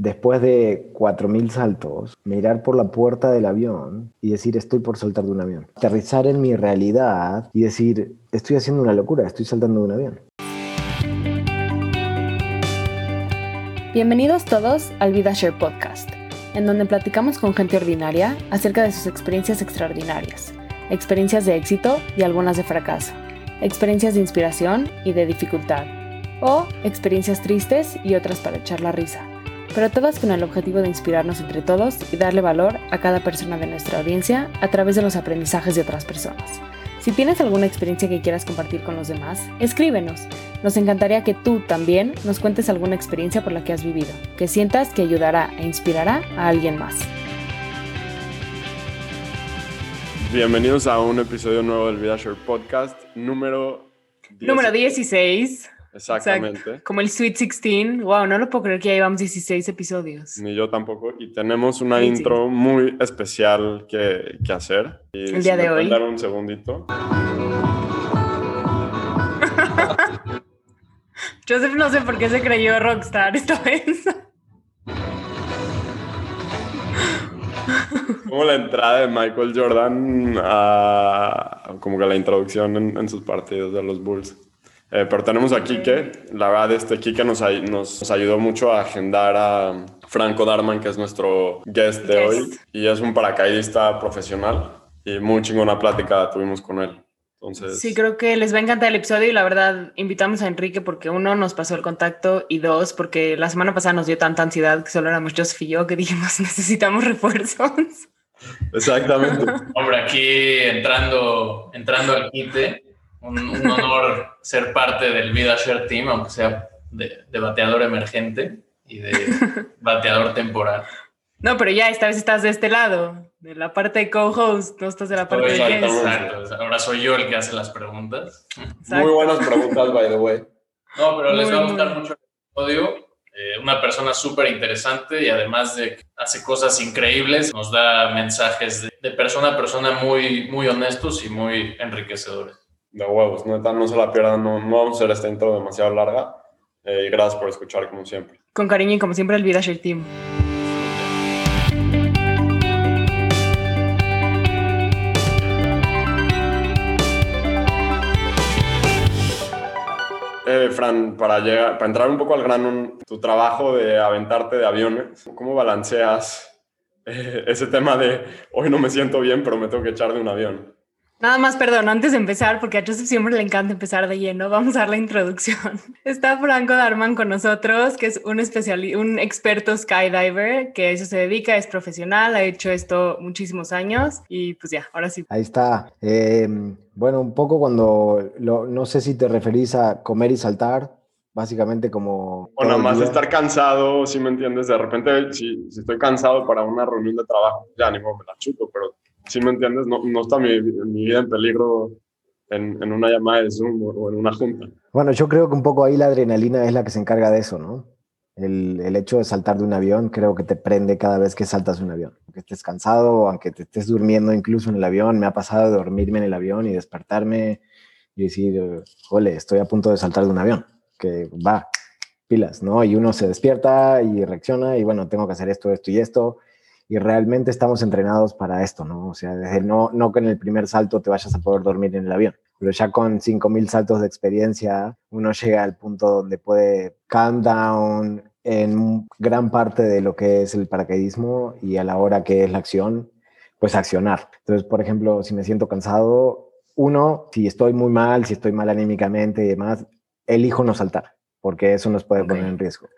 después de 4.000 saltos, mirar por la puerta del avión y decir, estoy por saltar de un avión. Aterrizar en mi realidad y decir, estoy haciendo una locura, estoy saltando de un avión. Bienvenidos todos al VidaShare Podcast, en donde platicamos con gente ordinaria acerca de sus experiencias extraordinarias, experiencias de éxito y algunas de fracaso, experiencias de inspiración y de dificultad, o experiencias tristes y otras para echar la risa pero todas con el objetivo de inspirarnos entre todos y darle valor a cada persona de nuestra audiencia a través de los aprendizajes de otras personas. Si tienes alguna experiencia que quieras compartir con los demás, escríbenos. Nos encantaría que tú también nos cuentes alguna experiencia por la que has vivido, que sientas que ayudará e inspirará a alguien más. Bienvenidos a un episodio nuevo del VidaShare Podcast número Número 16. Exactamente. Como el Sweet 16. Wow, no lo puedo creer que ya llevamos 16 episodios. Ni yo tampoco. Y tenemos una intro muy especial que, que hacer. el día de hoy. dar un segundito. Joseph no sé por qué se creyó rockstar esta vez. Como la entrada de Michael Jordan a como que la introducción en, en sus partidos de los Bulls. Eh, pero tenemos a Kike. La verdad, este Kike nos, nos, ayudó mucho a agendar a Franco Darman, que es nuestro guest de hoy. Y es un paracaidista profesional. Y muy chingona plática tuvimos con él. Entonces... Sí, creo que les va a encantar el episodio y la verdad invitamos a Enrique porque uno nos pasó el contacto y dos porque la semana pasada nos dio tanta ansiedad que solo éramos Joseph y yo que dijimos necesitamos refuerzos. Exactamente. Hombre, aquí entrando, entrando al quite, un, honor ser parte del Vida Share Team, aunque sea de, bateador emergente y de bateador temporal. No, pero ya esta vez estás de este lado, de la parte de co-host, no estás de la parte de guest. Exacto, ahora soy yo el que hace las preguntas. Muy buenas preguntas, by the way. No, pero les va a gustar mucho el episodio. Eh, una persona súper interesante y además de que hace cosas increíbles, nos da mensajes de, de persona a persona muy, muy honestos y muy enriquecedores de huevos, neta, no se la pierdan, no, no vamos a hacer esta intro demasiado larga. Eh, y gracias por escuchar como siempre. Con cariño y como siempre el VidaShare Team. Eh, Fran, para, llegar, para entrar un poco al grano, tu trabajo de aventarte de aviones, ¿cómo balanceas eh, ese tema de hoy no me siento bien, pero me tengo que echar de un avión? Nada más, perdón, antes de empezar, porque a Joseph siempre le encanta empezar de lleno, vamos a dar la introducción. Está Franco Darman con nosotros, que es un, especial, un experto skydiver, que a eso se dedica, es profesional, ha hecho esto muchísimos años y pues ya, ahora sí. Ahí está. Em, bueno, un poco cuando, no sé si te referís a comer y saltar, básicamente como... O nada más estar cansado, si me entiendes, de repente si, si, estoy cansado para una reunión de trabajo, ya ni modo me la chuto, pero si me entiendes, no, no está mi, mi, vida en peligro en, en, una llamada de Zoom o en una junta. Bueno, yo creo que un poco ahí la adrenalina es la que se encarga de eso, ¿no? El, el, hecho de saltar de un avión creo que te prende cada vez que saltas de un avión. Aunque estés cansado, aunque te estés durmiendo incluso en el avión, me ha pasado de dormirme en el avión y despertarme y decir, ole, estoy a punto de saltar de un avión, que va, pilas, ¿no? Y uno se despierta y reacciona y bueno, tengo que hacer esto, esto y esto y realmente estamos entrenados para esto, ¿no? O sea, desde no, no que en el primer salto te vayas a poder dormir en el avión, pero ya con 5.000 saltos de experiencia uno llega al punto donde puede calm down en gran parte de lo que es el paracaidismo y a la hora que es la acción, pues accionar. Entonces, por ejemplo, si me siento cansado, uno, si estoy muy mal, si estoy mal anímicamente y demás, elijo no saltar, porque eso nos puede poner en riesgo.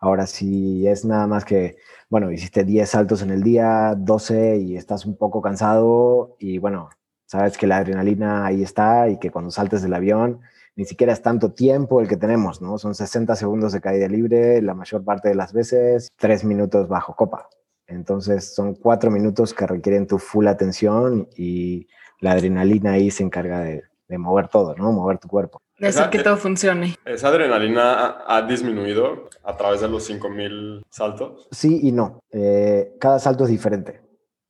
Ahora, si es nada más que, bueno, hiciste 10 saltos en el día, 12 y estás un poco cansado y bueno, sabes que la adrenalina ahí está y que cuando saltes del avión ni siquiera es tanto tiempo el que tenemos, ¿no? Son 60 segundos de caída libre la mayor parte de las veces, 3 minutos bajo copa. Entonces son 4 minutos que requieren tu full atención y la adrenalina ahí se encarga de, de mover todo, ¿no? Mover tu cuerpo. De hacer que todo funcione. ¿Esa adrenalina ha disminuido a través de los 5.000 saltos? Sí y no. Eh, cada salto es diferente.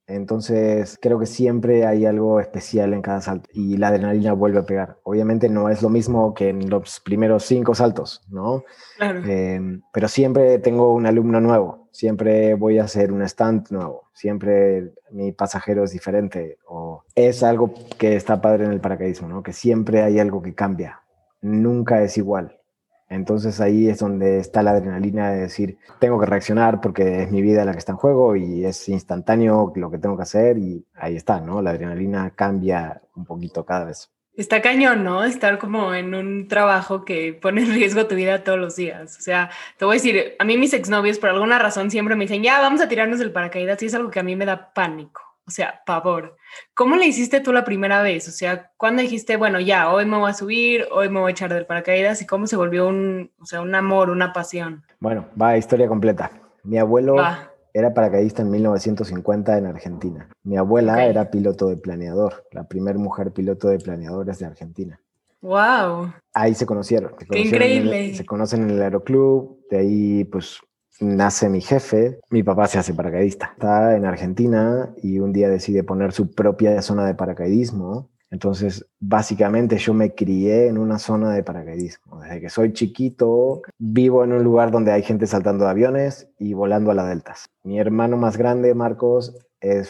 Entonces, creo que siempre hay algo especial en cada salto y la adrenalina vuelve a pegar. Obviamente no es lo mismo que en los primeros cinco saltos, ¿no? Claro. Eh, pero siempre tengo un alumno nuevo siempre voy a hacer un stand nuevo, siempre mi pasajero es diferente o es algo que está padre en el paracaidismo, ¿no? Que siempre hay algo que cambia, nunca es igual. Entonces ahí es donde está la adrenalina de decir, tengo que reaccionar porque es mi vida la que está en juego y es instantáneo lo que tengo que hacer y ahí está, ¿no? La adrenalina cambia un poquito cada vez. Está cañón, ¿no? Estar como en un trabajo que pone en riesgo tu vida todos los días. O sea, te voy a decir, a mí mis exnovios por alguna razón siempre me dicen, ya, vamos a tirarnos del paracaídas y es algo que a mí me da pánico. O sea, pavor. ¿Cómo le hiciste tú la primera vez? O sea, ¿cuándo dijiste, bueno, ya, hoy me voy a subir, hoy me voy a echar del paracaídas? ¿Y cómo se volvió un, o sea, un amor, una pasión? Bueno, va, historia completa. Mi abuelo era paracaidista en 1950 en Argentina. Mi abuela era piloto de planeador, la primera mujer piloto de planeadores de Argentina. ¡Wow! Ahí se conocieron. ¡Qué increíble! se conocen en el aeroclub, de ahí pues nace mi jefe, mi papá se hace paracaidista. Está en Argentina y un día decide poner su propia zona de paracaidismo. Entonces, básicamente yo me crié en una zona de paracaidismo. Desde que soy chiquito, vivo en un lugar donde hay gente saltando de aviones y volando a la deltas. Mi hermano más grande, Marcos,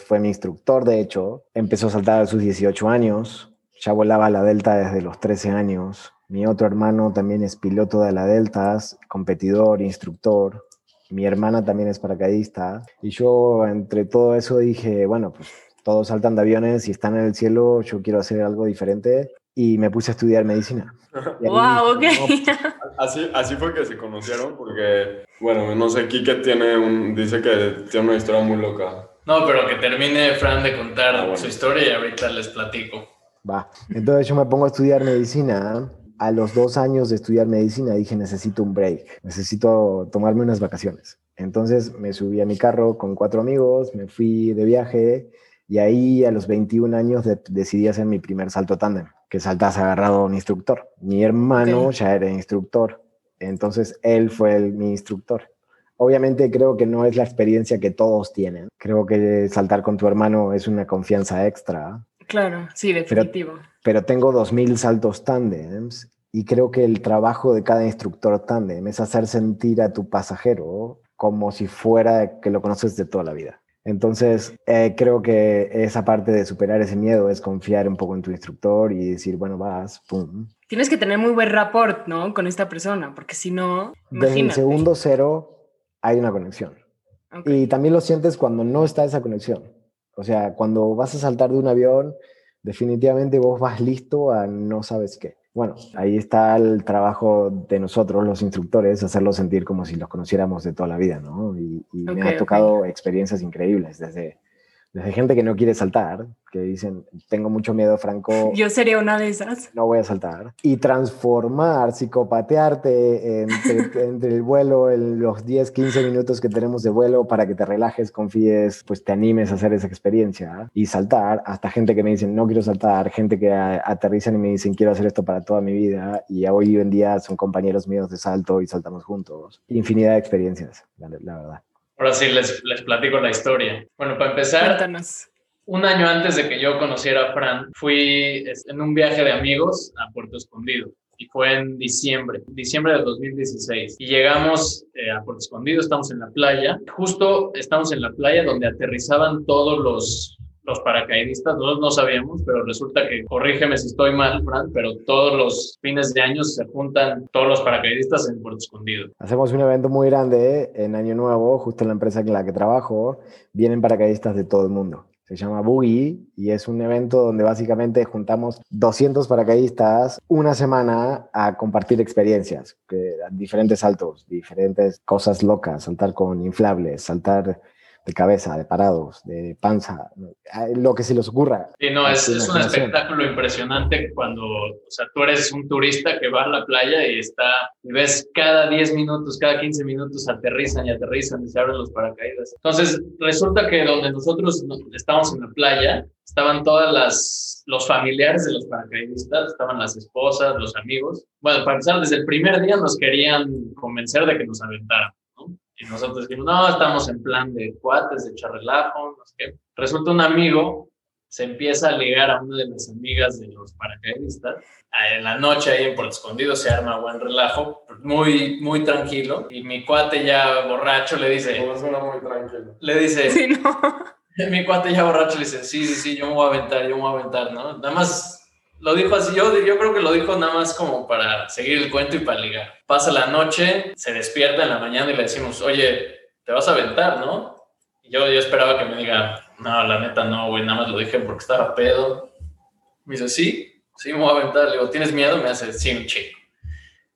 fue mi instructor, de hecho. Empezó a saltar a sus 18 años. Ya volaba a la delta desde los 13 años. Mi otro hermano también es piloto de la deltas, competidor, instructor mi hermana también es paracaidista. Y yo entre todo eso dije, bueno, pues todos saltan de aviones y están en el cielo, yo quiero hacer algo diferente. Y me puse a estudiar medicina. ¡Wow! Ok. así, así fue que se conocieron, porque, bueno, no sé, Kike tiene un, dice que tiene una historia muy loca. No, pero que termine Fran de contar ah, su historia y ahorita les platico. Va. Entonces yo me pongo a estudiar medicina a los dos años de estudiar medicina dije, necesito un break, necesito tomarme unas vacaciones. Entonces me subí a mi carro con cuatro amigos, me fui de viaje y ahí a los 21 años decidí hacer mi primer salto tándem, que saltas agarrado a un instructor. Mi hermano ya era instructor, entonces él fue mi instructor. Obviamente creo que no es la experiencia que todos tienen. Creo que saltar con tu hermano es una confianza extra. Claro, sí, definitivo. Pero, pero tengo 2.000 saltos tándems y creo que el trabajo de cada instructor tándem es hacer sentir a tu pasajero como si fuera que lo conoces de toda la vida. Entonces, eh, creo que esa parte de superar ese miedo es confiar un poco en tu instructor y decir, bueno, vas, pum. Tienes que tener muy buen rapport, ¿no? Con esta persona, porque si no... Desde el segundo cero hay una conexión. Y también lo sientes cuando no está esa conexión. O sea, cuando vas a saltar de un avión, definitivamente vos vas listo a no sabes qué. Bueno, ahí está el trabajo de nosotros, los instructores, hacerlos sentir como si los conociéramos de toda la vida, ¿no? Y, me ha tocado experiencias increíbles, desde desde gente que no quiere saltar, que dicen, tengo mucho miedo, Franco. Yo sería una de esas. No voy a saltar. Y transformar, psicopatearte entre, entre el vuelo, en los 10, 15 minutos que tenemos de vuelo para que te relajes, confíes, pues te animes a hacer esa experiencia y saltar. Hasta gente que me dicen, no quiero saltar, gente que aterrizan y me dicen, quiero hacer esto para toda mi vida. Y hoy en día son compañeros míos de salto y saltamos juntos. Infinidad de experiencias, la verdad. Ahora sí les, les platico la historia. Bueno, para empezar, un año antes de que yo conociera a Fran, fui en un viaje de amigos a Puerto Escondido y fue en diciembre, diciembre de 2016. Y llegamos eh, a Puerto Escondido, estamos en la playa, justo estamos en la playa donde aterrizaban todos los, los paracaidistas, nosotros no sabíamos, pero resulta que, corrígeme si estoy mal, Fran, pero todos los fines de año se juntan todos los paracaidistas en Puerto Escondido. Hacemos un evento muy grande en Año Nuevo, justo en la empresa en la que trabajo, vienen paracaidistas de todo el mundo. Se llama Boogie y es un evento donde básicamente juntamos 200 paracaidistas una semana a compartir experiencias, diferentes saltos, diferentes cosas locas, saltar con inflables, saltar de cabeza, de parados, de panza, lo que se les ocurra. Sí, no, es, es un espectáculo impresionante cuando, o sea, tú eres un turista que va a la playa y está, y ves cada 10 minutos, cada 15 minutos aterrizan y aterrizan y se abren los paracaídas. Entonces, resulta que donde nosotros estábamos en la playa, estaban todas las, los familiares de los paracaidistas, estaban las esposas, los amigos. Bueno, para empezar, desde el primer día nos querían convencer de que nos aventaran. Y nosotros dijimos, no, estamos en plan de cuates, de echar relajo, no sé qué. Resulta un amigo se empieza a ligar a una de las amigas de los paracaidistas. En la noche ahí en Puerto Escondido se arma buen relajo, muy, muy tranquilo. Y mi cuate ya borracho le dice... Como suena muy tranquilo. Le dice... Sí, no. Mi cuate ya borracho le dice, sí, sí, sí, yo me voy a aventar, yo me voy a aventar, ¿no? Nada más lo dijo así, yo, yo creo que lo dijo nada más como para seguir el cuento y para ligar. Pasa la noche, se despierta en la mañana y le decimos, oye, te vas a aventar, ¿no? Y yo, yo esperaba que me diga, no, la neta no, güey, nada más lo dije porque estaba pedo. Me dice, sí, sí, me voy a aventar. Le digo, ¿tienes miedo? Me hace, sí, un chico.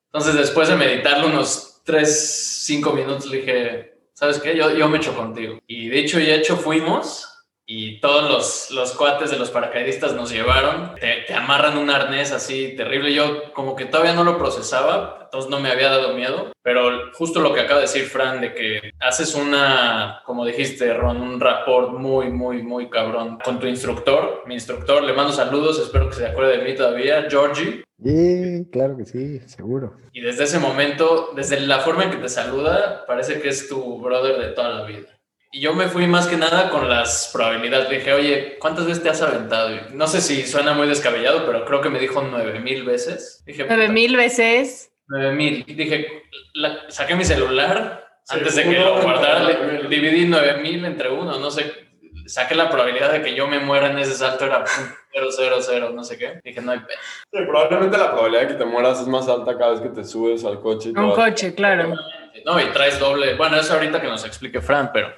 Entonces, después de meditarlo unos 3, 5 minutos, le dije, ¿sabes qué? Yo, yo me echo contigo. Y de hecho y hecho fuimos y todos los, los cuates de los paracaidistas nos llevaron, te, te, amarran un arnés así terrible. Yo como que todavía no lo procesaba, entonces no me había dado miedo, pero justo lo que acaba de decir Fran, de que haces una, como dijiste, Ron, un rapport muy, muy, muy cabrón con tu instructor. Mi instructor, le mando saludos, espero que se acuerde de mí todavía, Georgie. Sí, claro que sí, seguro. Y desde ese momento, desde la forma en que te saluda, parece que es tu brother de toda la vida. Y yo me fui más que nada con las probabilidades. Dije, oye, ¿cuántas veces te has aventado? no sé si suena muy descabellado, pero creo que me dijo nueve mil veces. Dije, ¿Nueve mil veces? Nueve mil. Dije, la, saqué mi celular antes de que lo guardara. Le, dividí nueve mil entre uno. No sé, saqué la probabilidad de que yo me muera en ese salto era 000, no sé qué. Dije, no hay pena. Sí, probablemente la probabilidad de que te mueras es más alta cada vez que te subes al coche. Un coche, claro. No, y traes doble. Bueno, eso ahorita que nos explique Fran, pero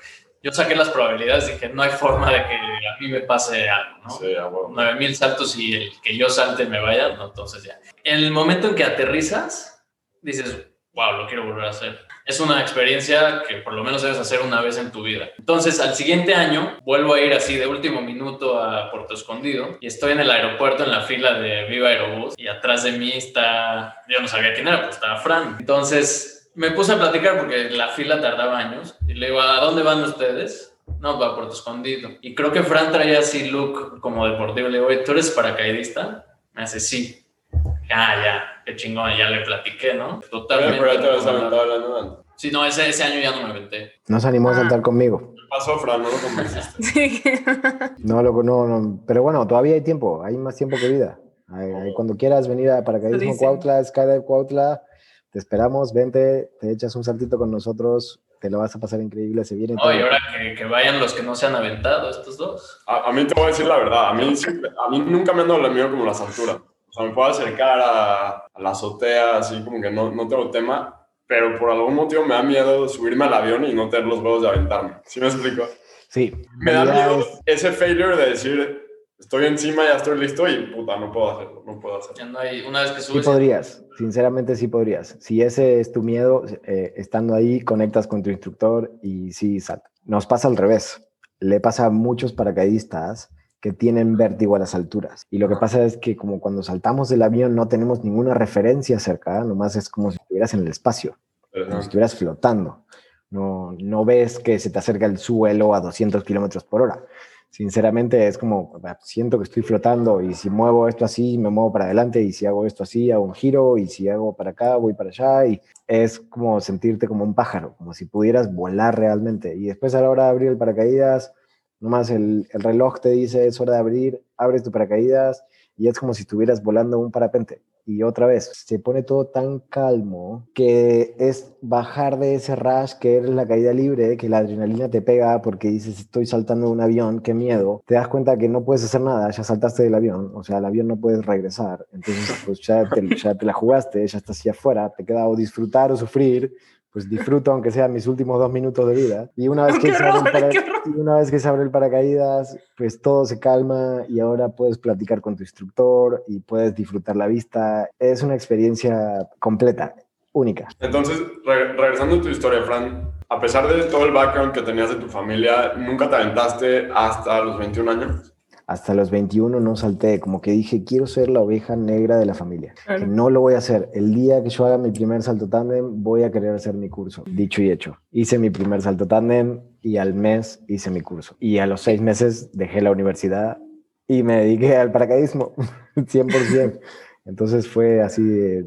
yo saqué las probabilidades y dije, no hay forma de que a mí me pase algo, ¿no? Sí, bueno. 9000 saltos y el que yo salte me vaya, no, entonces ya. En el momento en que aterrizas, dices, wow, lo quiero volver a hacer. Es una experiencia que por lo menos debes hacer una vez en tu vida. Entonces, al siguiente año, vuelvo a ir así de último minuto a Puerto Escondido y estoy en el aeropuerto en la fila de Viva Aerobús y atrás de mí está, yo no sabía quién era, pues estaba Fran. Entonces, me puse a platicar porque la fila tardaba años y le digo, ¿a dónde van ustedes? No, va a Puerto Escondido. Y creo que Fran traía así look como deportivo. Le digo, ¿tú eres paracaidista? Me hace, sí. Ah, ya, qué chingón, ya le platiqué, ¿no? Totalmente. Pero, te habías aventado el año Sí, no, ese, ese año ya no me aventé. No se animó a saltar conmigo. ¿Qué pasó, Fran? No lo convenciste. Sí. no, lo, no, no, pero bueno, todavía hay tiempo. Hay más tiempo que vida. Hay, hay, cuando quieras venir a Paracaidismo Cuautla, Skydive Cuautla, te esperamos, vente, te echas un saltito con nosotros, te lo vas a pasar increíble, se viene. No, y ahora que, que, vayan los que no se han aventado, estos dos. A, a, mí te voy a decir la verdad, a mí, a mí nunca me han dado el miedo como las alturas. O sea, me puedo acercar a, a la azotea, así como que no, no tengo tema, pero por algún motivo me da miedo subirme al avión y no tener los huevos de aventarme. ¿Sí me explico? Sí. Me da miedo ese failure de decir, estoy encima, ya estoy listo y puta, no puedo hacerlo, no puedo hacerlo. Ya no hay, una vez que subes... Sí podrías, sinceramente sí podrías. Si ese es tu miedo, eh, estando ahí, conectas con tu instructor y sí salta. Nos pasa al revés. Le pasa a muchos paracaidistas que tienen vértigo a las alturas. Y lo que pasa es que como cuando saltamos del avión no tenemos ninguna referencia cerca, nomás es como si estuvieras en el espacio, como si estuvieras flotando. No, no ves que se te acerca el suelo a 200 kilómetros por hora sinceramente es como, siento que estoy flotando y si muevo esto así, me muevo para adelante y si hago esto así, hago un giro y si hago para acá, voy para allá y es como sentirte como un pájaro, como si pudieras volar realmente. Y después a la hora de abrir el paracaídas, nomás el, el reloj te dice es hora de abrir, abres tu paracaídas y es como si estuvieras volando un parapente y otra vez se pone todo tan calmo que es bajar de ese rush que eres la caída libre, que la adrenalina te pega porque dices estoy saltando de un avión, qué miedo. Te das cuenta que no puedes hacer nada, ya saltaste del avión, o sea, el avión no puedes regresar. Entonces, pues ya te, la jugaste, ya estás hacia afuera, te queda o disfrutar o sufrir pues disfruto aunque sean mis últimos dos minutos de vida. Y una vez, que se, abre para... y una vez que se abre el paracaídas, pues todo se calma y ahora puedes platicar con tu instructor y puedes disfrutar la vista. Es una experiencia completa, única. Entonces, re regresando a tu historia, Fran, a pesar de todo el background que tenías de tu familia, ¿nunca te aventaste hasta los 21 años? Hasta los 21 no salté, como que dije, quiero ser la oveja negra de la familia. Que no lo voy a hacer. El día que yo haga mi primer salto tándem, voy a querer hacer mi curso. Dicho y hecho. Hice mi primer salto tándem y al mes hice mi curso. Y a los seis meses dejé la universidad y me dediqué al paracaidismo, 100%. Entonces fue así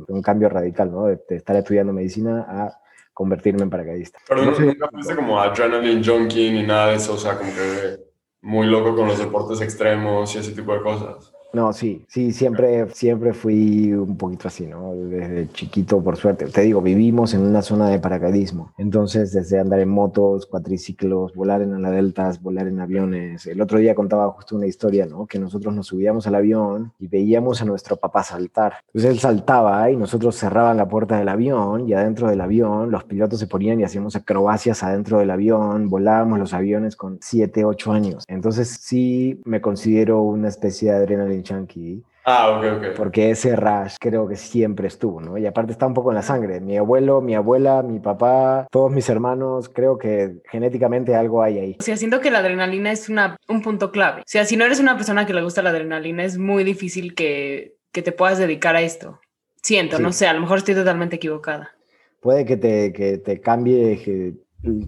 un cambio radical, ¿no? De, estar estudiando medicina a convertirme en paracaidista. Pero no, nunca fuiste como adrenaline junkie ni nada de eso, o sea, como que muy loco con los deportes extremos y ese tipo de cosas. No, sí, sí, siempre, siempre fui un poquito así, ¿no? Desde chiquito, por suerte. Te digo, vivimos en una zona de paracaidismo. Entonces, desde andar en motos, cuatriciclos, volar en ala deltas, volar en aviones. El otro día contaba justo una historia, ¿no? Que nosotros nos subíamos al avión y veíamos a nuestro papá saltar. Entonces él saltaba y nosotros cerraban la puerta del avión y adentro del avión los pilotos se ponían y hacíamos acrobacias adentro del avión, volábamos los aviones con 7, 8 años. Entonces sí me considero una especie de adrenalina Chunky. Ah, ok, ok. Porque ese rush creo que siempre estuvo, ¿no? Y aparte está un poco en la sangre. Mi abuelo, mi abuela, mi papá, todos mis hermanos, creo que genéticamente algo hay ahí. O sea, siento que la adrenalina es una, un punto clave. O sea, si no eres una persona que le gusta la adrenalina, es muy difícil que, que te puedas dedicar a esto. Siento, no sé, a lo mejor estoy totalmente equivocada. Puede que te, que te cambie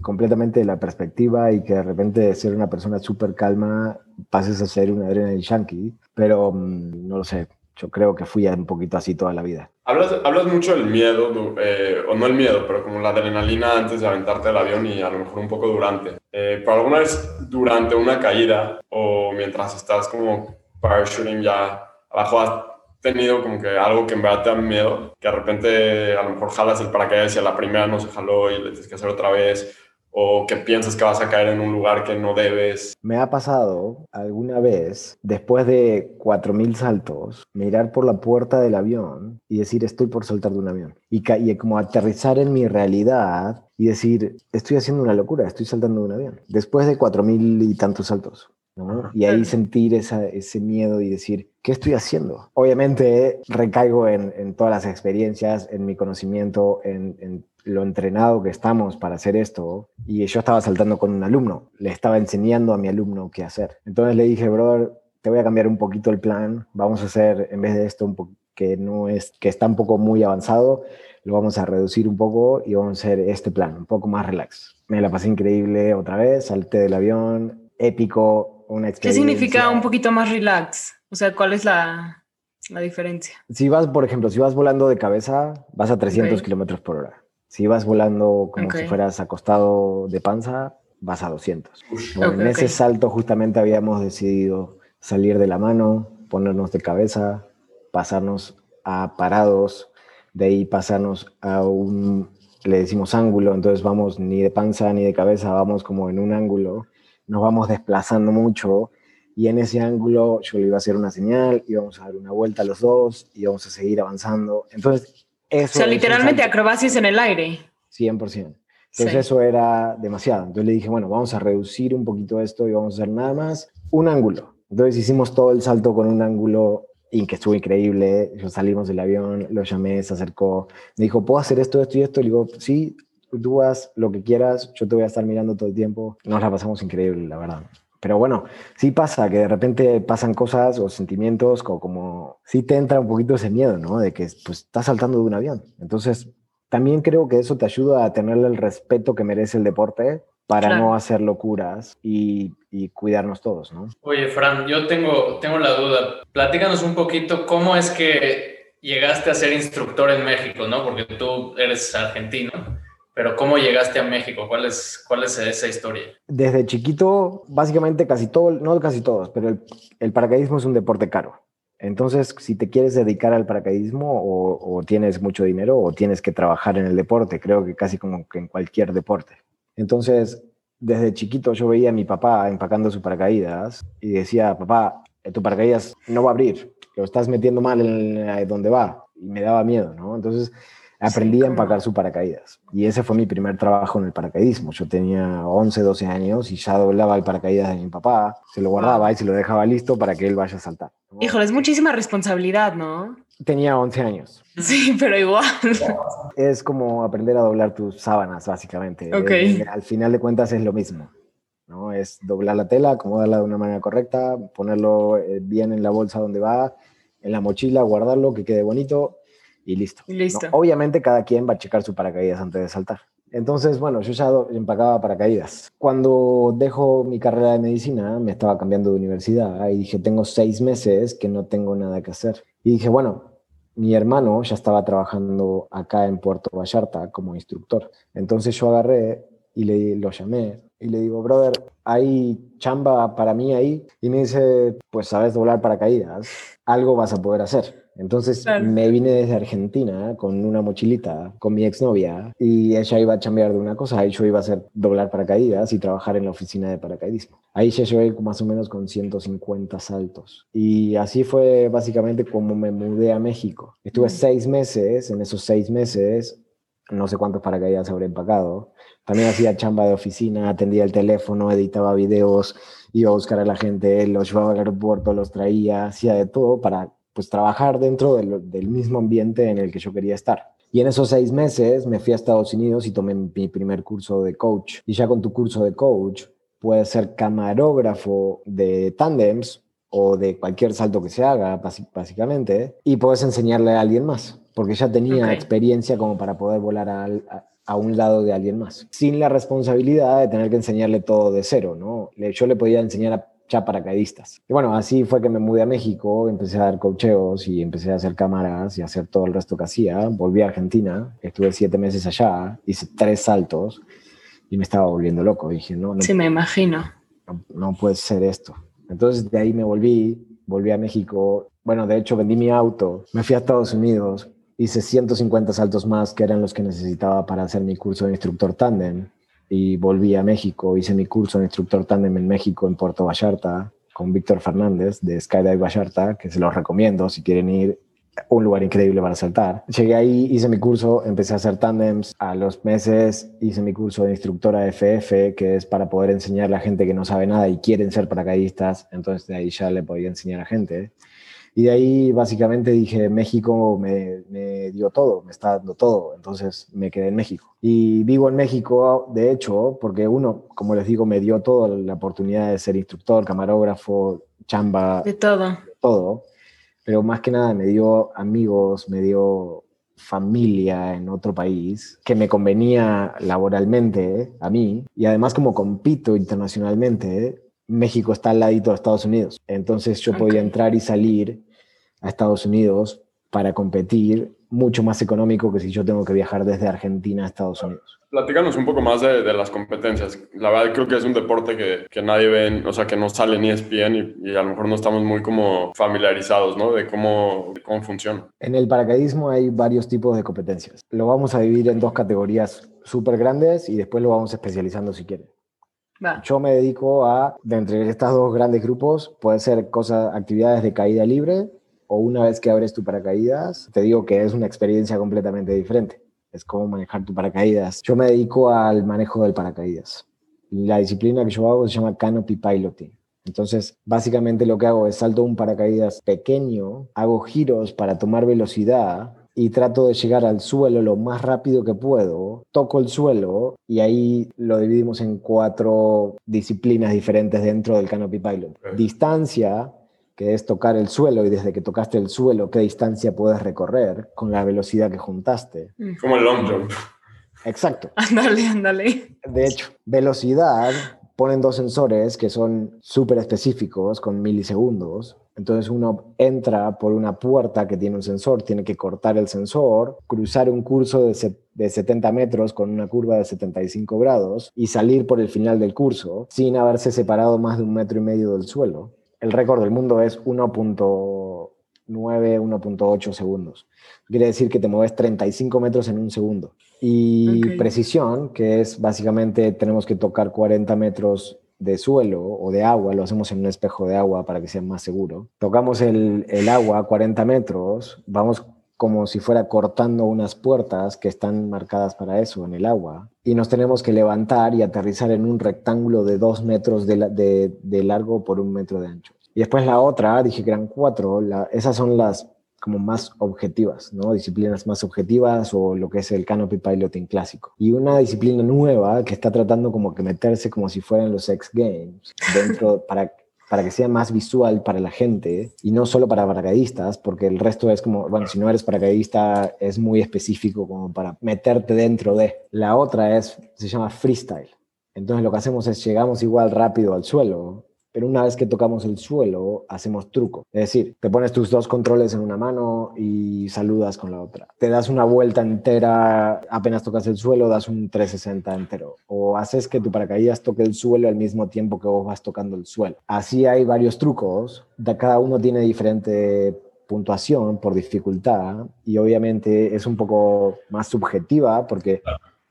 completamente la perspectiva y que de repente de ser una persona súper calma pases a ser una adrenalina yankee, pero mm, no lo sé. Yo creo que fui un poquito así toda la vida. Hablas, hablas mucho del miedo, eh, o no el miedo, pero como la adrenalina antes de aventarte del avión y a lo mejor un poco durante. Eh, ¿Pero alguna vez durante una caída o mientras estás como parachuting ya abajo tenido como que algo que en verdad te da miedo? Que de repente a lo mejor jalas el paracaídas y a la primera no se jaló y le tienes que hacer otra vez o que piensas que vas a caer en un lugar que no debes. Me ha pasado alguna vez, después de 4.000 saltos, mirar por la puerta del avión y decir, estoy por saltar de un avión. Y, y como aterrizar en mi realidad y decir, estoy haciendo una locura, estoy saltando de un avión. Después de 4.000 y tantos saltos. Y ahí sentir ese miedo y decir, ¿qué estoy haciendo? Obviamente recaigo en, en todas las experiencias, en mi conocimiento, en, en lo entrenado que estamos para hacer esto, y yo estaba saltando con un alumno, le estaba enseñando a mi alumno qué hacer. Entonces le dije, brother, te voy a cambiar un poquito el plan, vamos a hacer, en vez de esto un que no es, que está un poco muy avanzado, lo vamos a reducir un poco y vamos a hacer este plan, un poco más relax. Me la pasé increíble otra vez, salté del avión, épico, una experiencia. ¿Qué significa un poquito más relax? O sea, ¿cuál es la, la diferencia? Si vas, por ejemplo, si vas volando de cabeza, vas a 300 kilómetros por hora. Si vas volando como si fueras acostado de panza, vas a 200. en ese salto justamente habíamos decidido salir de la mano, ponernos de cabeza, pasarnos a parados, de ahí pasarnos a un, le decimos ángulo, entonces vamos ni de panza ni de cabeza, vamos como en un ángulo, nos vamos desplazando mucho y en ese ángulo yo le iba a hacer una señal, íbamos a dar una vuelta a los dos, y íbamos a seguir avanzando. Entonces o sea, literalmente acrobacias en el aire. 100%. Entonces eso era demasiado. Entonces le dije, bueno, vamos a reducir un poquito esto y vamos a hacer nada más un ángulo. Entonces hicimos todo el salto con un ángulo y que estuvo increíble. Yo salimos del avión, lo llamé, se acercó, me dijo, ¿puedo hacer esto, esto y esto? Le digo, sí, tú haz lo que quieras, yo te voy a estar mirando todo el tiempo. Nos la pasamos increíble, la verdad. Pero bueno, sí pasa que de repente pasan cosas o sentimientos como, como sí te entra un poquito ese miedo, ¿no? De que pues estás saltando de un avión. Entonces, también creo que eso te ayuda a tenerle el respeto que merece el deporte para no hacer locuras y, y, cuidarnos todos, ¿no? Oye, Fran, yo tengo, tengo la duda. Platícanos un poquito cómo es que llegaste a ser instructor en México, ¿no? Porque tú eres argentino. Pero ¿cómo llegaste a México? ¿Cuál es, cuál es esa historia? Desde chiquito, básicamente casi todo, no casi todos, pero el, paracaidismo es un deporte caro. Entonces, si te quieres dedicar al paracaidismo o, o, tienes mucho dinero o tienes que trabajar en el deporte, creo que casi como que en cualquier deporte. Entonces, desde chiquito yo veía a mi papá empacando su paracaídas y decía, papá, tu paracaídas no va a abrir, lo estás metiendo mal en donde va. Y me daba miedo, ¿no? Entonces, aprendí a empacar su paracaídas. Y ese fue mi primer trabajo en el paracaidismo. Yo tenía 11, 12 años y ya doblaba el paracaídas de mi papá, se lo guardaba y se lo dejaba listo para que él vaya a saltar. Híjole, es muchísima responsabilidad, ¿no? Tenía 11 años. Sí, pero igual. Es como aprender a doblar tus sábanas, básicamente. Okay. Eh, al final de cuentas es lo mismo. ¿no? Es doblar la tela, acomodarla de una manera correcta, ponerlo eh, bien en la bolsa donde va, en la mochila, guardarlo, que quede bonito y listo. listo. Obviamente cada quien va a checar su paracaídas antes de saltar. Entonces, bueno, yo ya empacaba paracaídas. Cuando dejo mi carrera de medicina, me estaba cambiando de universidad y dije, tengo seis meses que no tengo nada que hacer. Y dije, bueno, mi hermano ya estaba trabajando acá en Puerto Vallarta como instructor. Entonces yo agarré y le, lo llamé y le digo, brother, ¿hay chamba para mí ahí? Y me dice, pues sabes doblar paracaídas, algo vas a poder hacer. Entonces me vine desde Argentina con una mochilita, con mi exnovia, y ella iba a chambear de una cosa, y yo iba a hacer doblar paracaídas y trabajar en la oficina de paracaidismo. Ahí ya llegué más o menos con 150 saltos. Y así fue básicamente como me mudé a México. Estuve seis meses, en esos seis meses, no sé cuántos paracaídas habré empacado. También hacía chamba de oficina, atendía el teléfono, editaba videos, iba a buscar a la gente, los llevaba al aeropuerto, los traía, hacía de todo para pues trabajar dentro del, mismo ambiente en el que yo quería estar. Y en esos seis meses me fui a Estados Unidos y tomé mi primer curso de coach. Y ya con tu curso de coach puedes ser camarógrafo de tandems o de cualquier salto que se haga, básicamente, y puedes enseñarle a alguien más, porque ya tenía experiencia como para poder volar a, a, un lado de alguien más, sin la responsabilidad de tener que enseñarle todo de cero, ¿no? Yo le podía enseñar a ya paracaidistas. Y bueno, así fue que me mudé a México, empecé a dar cocheos y empecé a hacer cámaras y a hacer todo el resto que hacía. Volví a Argentina, estuve siete meses allá, hice tres saltos y me estaba volviendo loco. Dije, no, no. Sí, me imagino. No, puede ser esto. Entonces de ahí me volví, volví a México. Bueno, de hecho vendí mi auto, me fui a Estados Unidos, hice 150 saltos más que eran los que necesitaba para hacer mi curso de instructor tándem y volví a México, hice mi curso de instructor tándem en México, en Puerto Vallarta, con Víctor Fernández de Skydive Vallarta, que se los recomiendo si quieren ir un lugar increíble para saltar. Llegué ahí, hice mi curso, empecé a hacer tandems. A los meses hice mi curso de instructora FF, que es para poder enseñar a la gente que no sabe nada y quieren ser paracaidistas. Entonces de ahí ya le podía enseñar a gente. Y de ahí básicamente dije, México me, me, dio todo, me está dando todo, entonces me quedé en México. Y vivo en México, de hecho, porque uno, como les digo, me dio todo, la oportunidad de ser instructor, camarógrafo, chamba. De todo. todo. Pero más que nada me dio amigos, me dio familia en otro país que me convenía laboralmente a mí y además como compito internacionalmente México está al ladito de Estados Unidos. Entonces yo podía entrar y salir a Estados Unidos para competir mucho más económico que si yo tengo que viajar desde Argentina a Estados Unidos. Platícanos un poco más de, las competencias. La verdad creo que es un deporte que, que nadie ve, o sea, que no sale ni ESPN y, y, a lo mejor no estamos muy como familiarizados, ¿no? De cómo, cómo funciona. En el paracaidismo hay varios tipos de competencias. Lo vamos a dividir en dos categorías súper grandes y después lo vamos especializando si quieren. Yo me dedico a, de entre estos dos grandes grupos, puede ser cosas, actividades de caída libre o una vez que abres tu paracaídas, te digo que es una experiencia completamente diferente. Es como manejar tu paracaídas. Yo me dedico al manejo del paracaídas. La disciplina que yo hago se llama canopy piloting. Entonces, básicamente lo que hago es salto un paracaídas pequeño, hago giros para tomar velocidad y trato de llegar al suelo lo más rápido que puedo, toco el suelo y ahí lo dividimos en cuatro disciplinas diferentes dentro del Canopy Pilot. Distancia, que es tocar el suelo y desde que tocaste el suelo, qué distancia puedes recorrer con la velocidad que juntaste. Como el long jump. Exacto. Ándale, ándale. De hecho, velocidad ponen dos sensores que son súper específicos con milisegundos entonces uno entra por una puerta que tiene un sensor, tiene que cortar el sensor, cruzar un curso de, de 70 metros con una curva de 75 grados y salir por el final del curso sin haberse separado más de un metro y medio del suelo. El récord del mundo es 1.9, 1.8 segundos. Quiere decir que te mueves 35 metros en un segundo. Y precisión, que es básicamente tenemos que tocar 40 metros de suelo o de agua, lo hacemos en un espejo de agua para que sea más seguro. Tocamos el, el agua a 40 metros, vamos como si fuera cortando unas puertas que están marcadas para eso en el agua y nos tenemos que levantar y aterrizar en un rectángulo de dos metros de, de, largo por un metro de ancho. Y después la otra, dije que eran cuatro, esas son las como más objetivas, ¿no? Disciplinas más objetivas o lo que es el canopy piloting clásico. Y una disciplina nueva que está tratando como que meterse como si fueran los X Games dentro para para que sea más visual para la gente y no solo para paracaidistas, porque el resto es como, bueno, si no eres paracaidista es muy específico como para meterte dentro de. La otra es, se llama freestyle. Entonces lo que hacemos es llegamos igual rápido al suelo, pero una vez que tocamos el suelo, hacemos truco. Es decir, te pones tus dos controles en una mano y saludas con la otra. Te das una vuelta entera, apenas tocas el suelo, das un 360 entero. O haces que tu paracaídas toque el suelo al mismo tiempo que vos vas tocando el suelo. Así hay varios trucos. Cada uno tiene diferente puntuación por dificultad y obviamente es un poco más subjetiva porque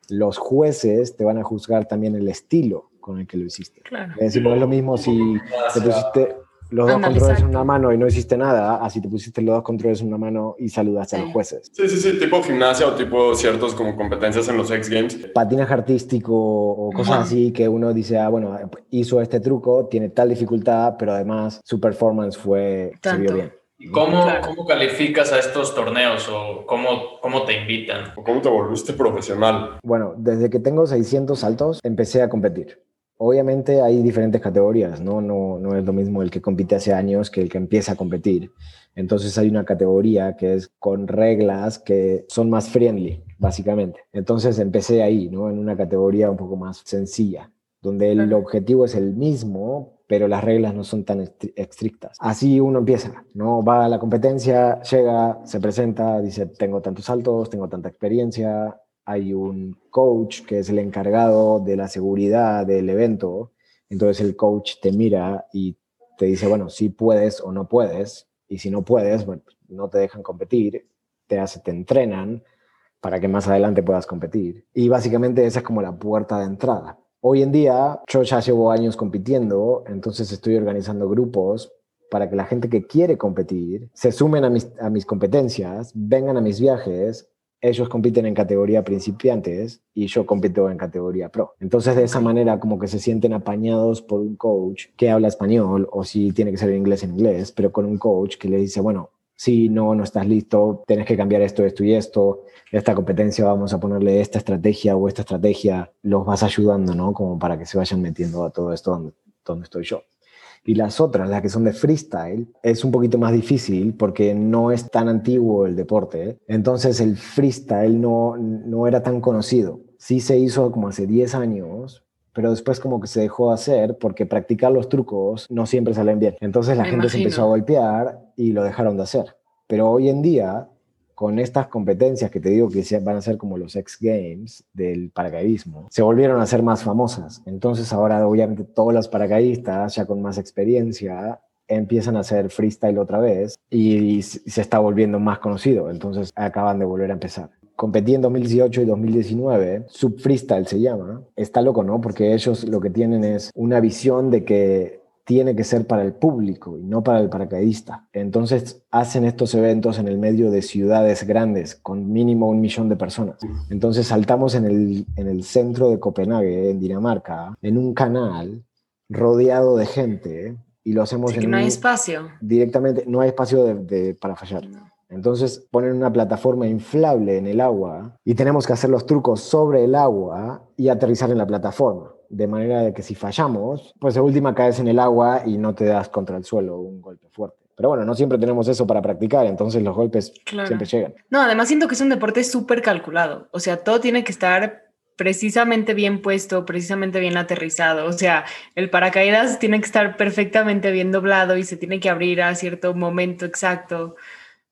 los jueces te van a juzgar también el estilo con el que lo hiciste. Claro. Es decir, no es lo mismo si te pusiste los dos controles en una mano y no hiciste nada, así te pusiste los dos controles en una mano y saludaste a los jueces. Sí, sí, sí, tipo gimnasia o tipo ciertos como competencias en los X Games. Patinaje artístico o cosas así que uno dice, ah, bueno, hizo este truco, tiene tal dificultad, pero además su performance fue, se vio bien. ¿Cómo, ¿Cómo calificas a estos torneos o cómo, cómo te invitan? ¿O cómo te volviste profesional? Bueno, desde que tengo 600 saltos empecé a competir. Obviamente hay diferentes categorías, ¿no? ¿no? No es lo mismo el que compite hace años que el que empieza a competir. Entonces hay una categoría que es con reglas que son más friendly, básicamente. Entonces empecé ahí, ¿no? En una categoría un poco más sencilla, donde el objetivo es el mismo, pero las reglas no son tan estrictas. Así uno empieza, ¿no? Va a la competencia, llega, se presenta, dice, tengo tantos saltos, tengo tanta experiencia, hay un coach que es el encargado de la seguridad del evento, entonces el coach te mira y te dice, bueno, si puedes o no puedes, y si no puedes, no te dejan competir, te, hace, te entrenan para que más adelante puedas competir. Y básicamente esa es como la puerta de entrada. Hoy en día yo ya llevo años compitiendo, entonces estoy organizando grupos para que la gente que quiere competir se sumen a mis competencias, vengan a mis viajes ellos compiten en categoría principiantes y yo compito en categoría pro. Entonces de esa manera como que se sienten apañados por un coach que habla español o si tiene que ser en inglés en inglés, pero con un coach que le dice, bueno, si no, no estás listo, tienes que cambiar esto, esto y esto, esta competencia vamos a ponerle esta estrategia o esta estrategia, los vas ayudando, ¿no? Como para que se vayan metiendo a todo esto donde, donde estoy yo. Y las otras, las que son de freestyle, es un poquito más difícil porque no es tan antiguo el deporte. Entonces el freestyle no, no era tan conocido. Sí se hizo como hace 10 años, pero después como que se dejó de hacer porque practicar los trucos no siempre salen bien. Entonces la gente se empezó a golpear y lo dejaron de hacer. Pero hoy en día con estas competencias que te digo que van a ser como los X Games del paracaidismo, se volvieron a ser más famosas. Entonces ahora obviamente todos los paracaidistas ya con más experiencia empiezan a hacer freestyle otra vez y se está volviendo más conocido. Entonces acaban de volver a empezar competí en 2018 y 2019, Sub Freestyle se llama. Está loco, ¿no? Porque ellos lo que tienen es una visión de que tiene que ser para el público y no para el paracaidista. Entonces hacen estos eventos en el medio de ciudades grandes con mínimo un millón de personas. Entonces saltamos en el, en el centro de Copenhague, en Dinamarca, en un canal rodeado de gente y lo hacemos en no hay espacio. Directamente, no hay espacio de, para fallar. Entonces ponen una plataforma inflable en el agua y tenemos que hacer los trucos sobre el agua y aterrizar en la plataforma de manera de que si fallamos, pues de última caes en el agua y no te das contra el suelo un golpe fuerte. Pero bueno, no siempre tenemos eso para practicar, entonces los golpes siempre llegan. No, además siento que es un deporte súper calculado, o sea, todo tiene que estar precisamente bien puesto, precisamente bien aterrizado. O sea, el paracaídas tiene que estar perfectamente bien doblado y se tiene que abrir a cierto momento exacto.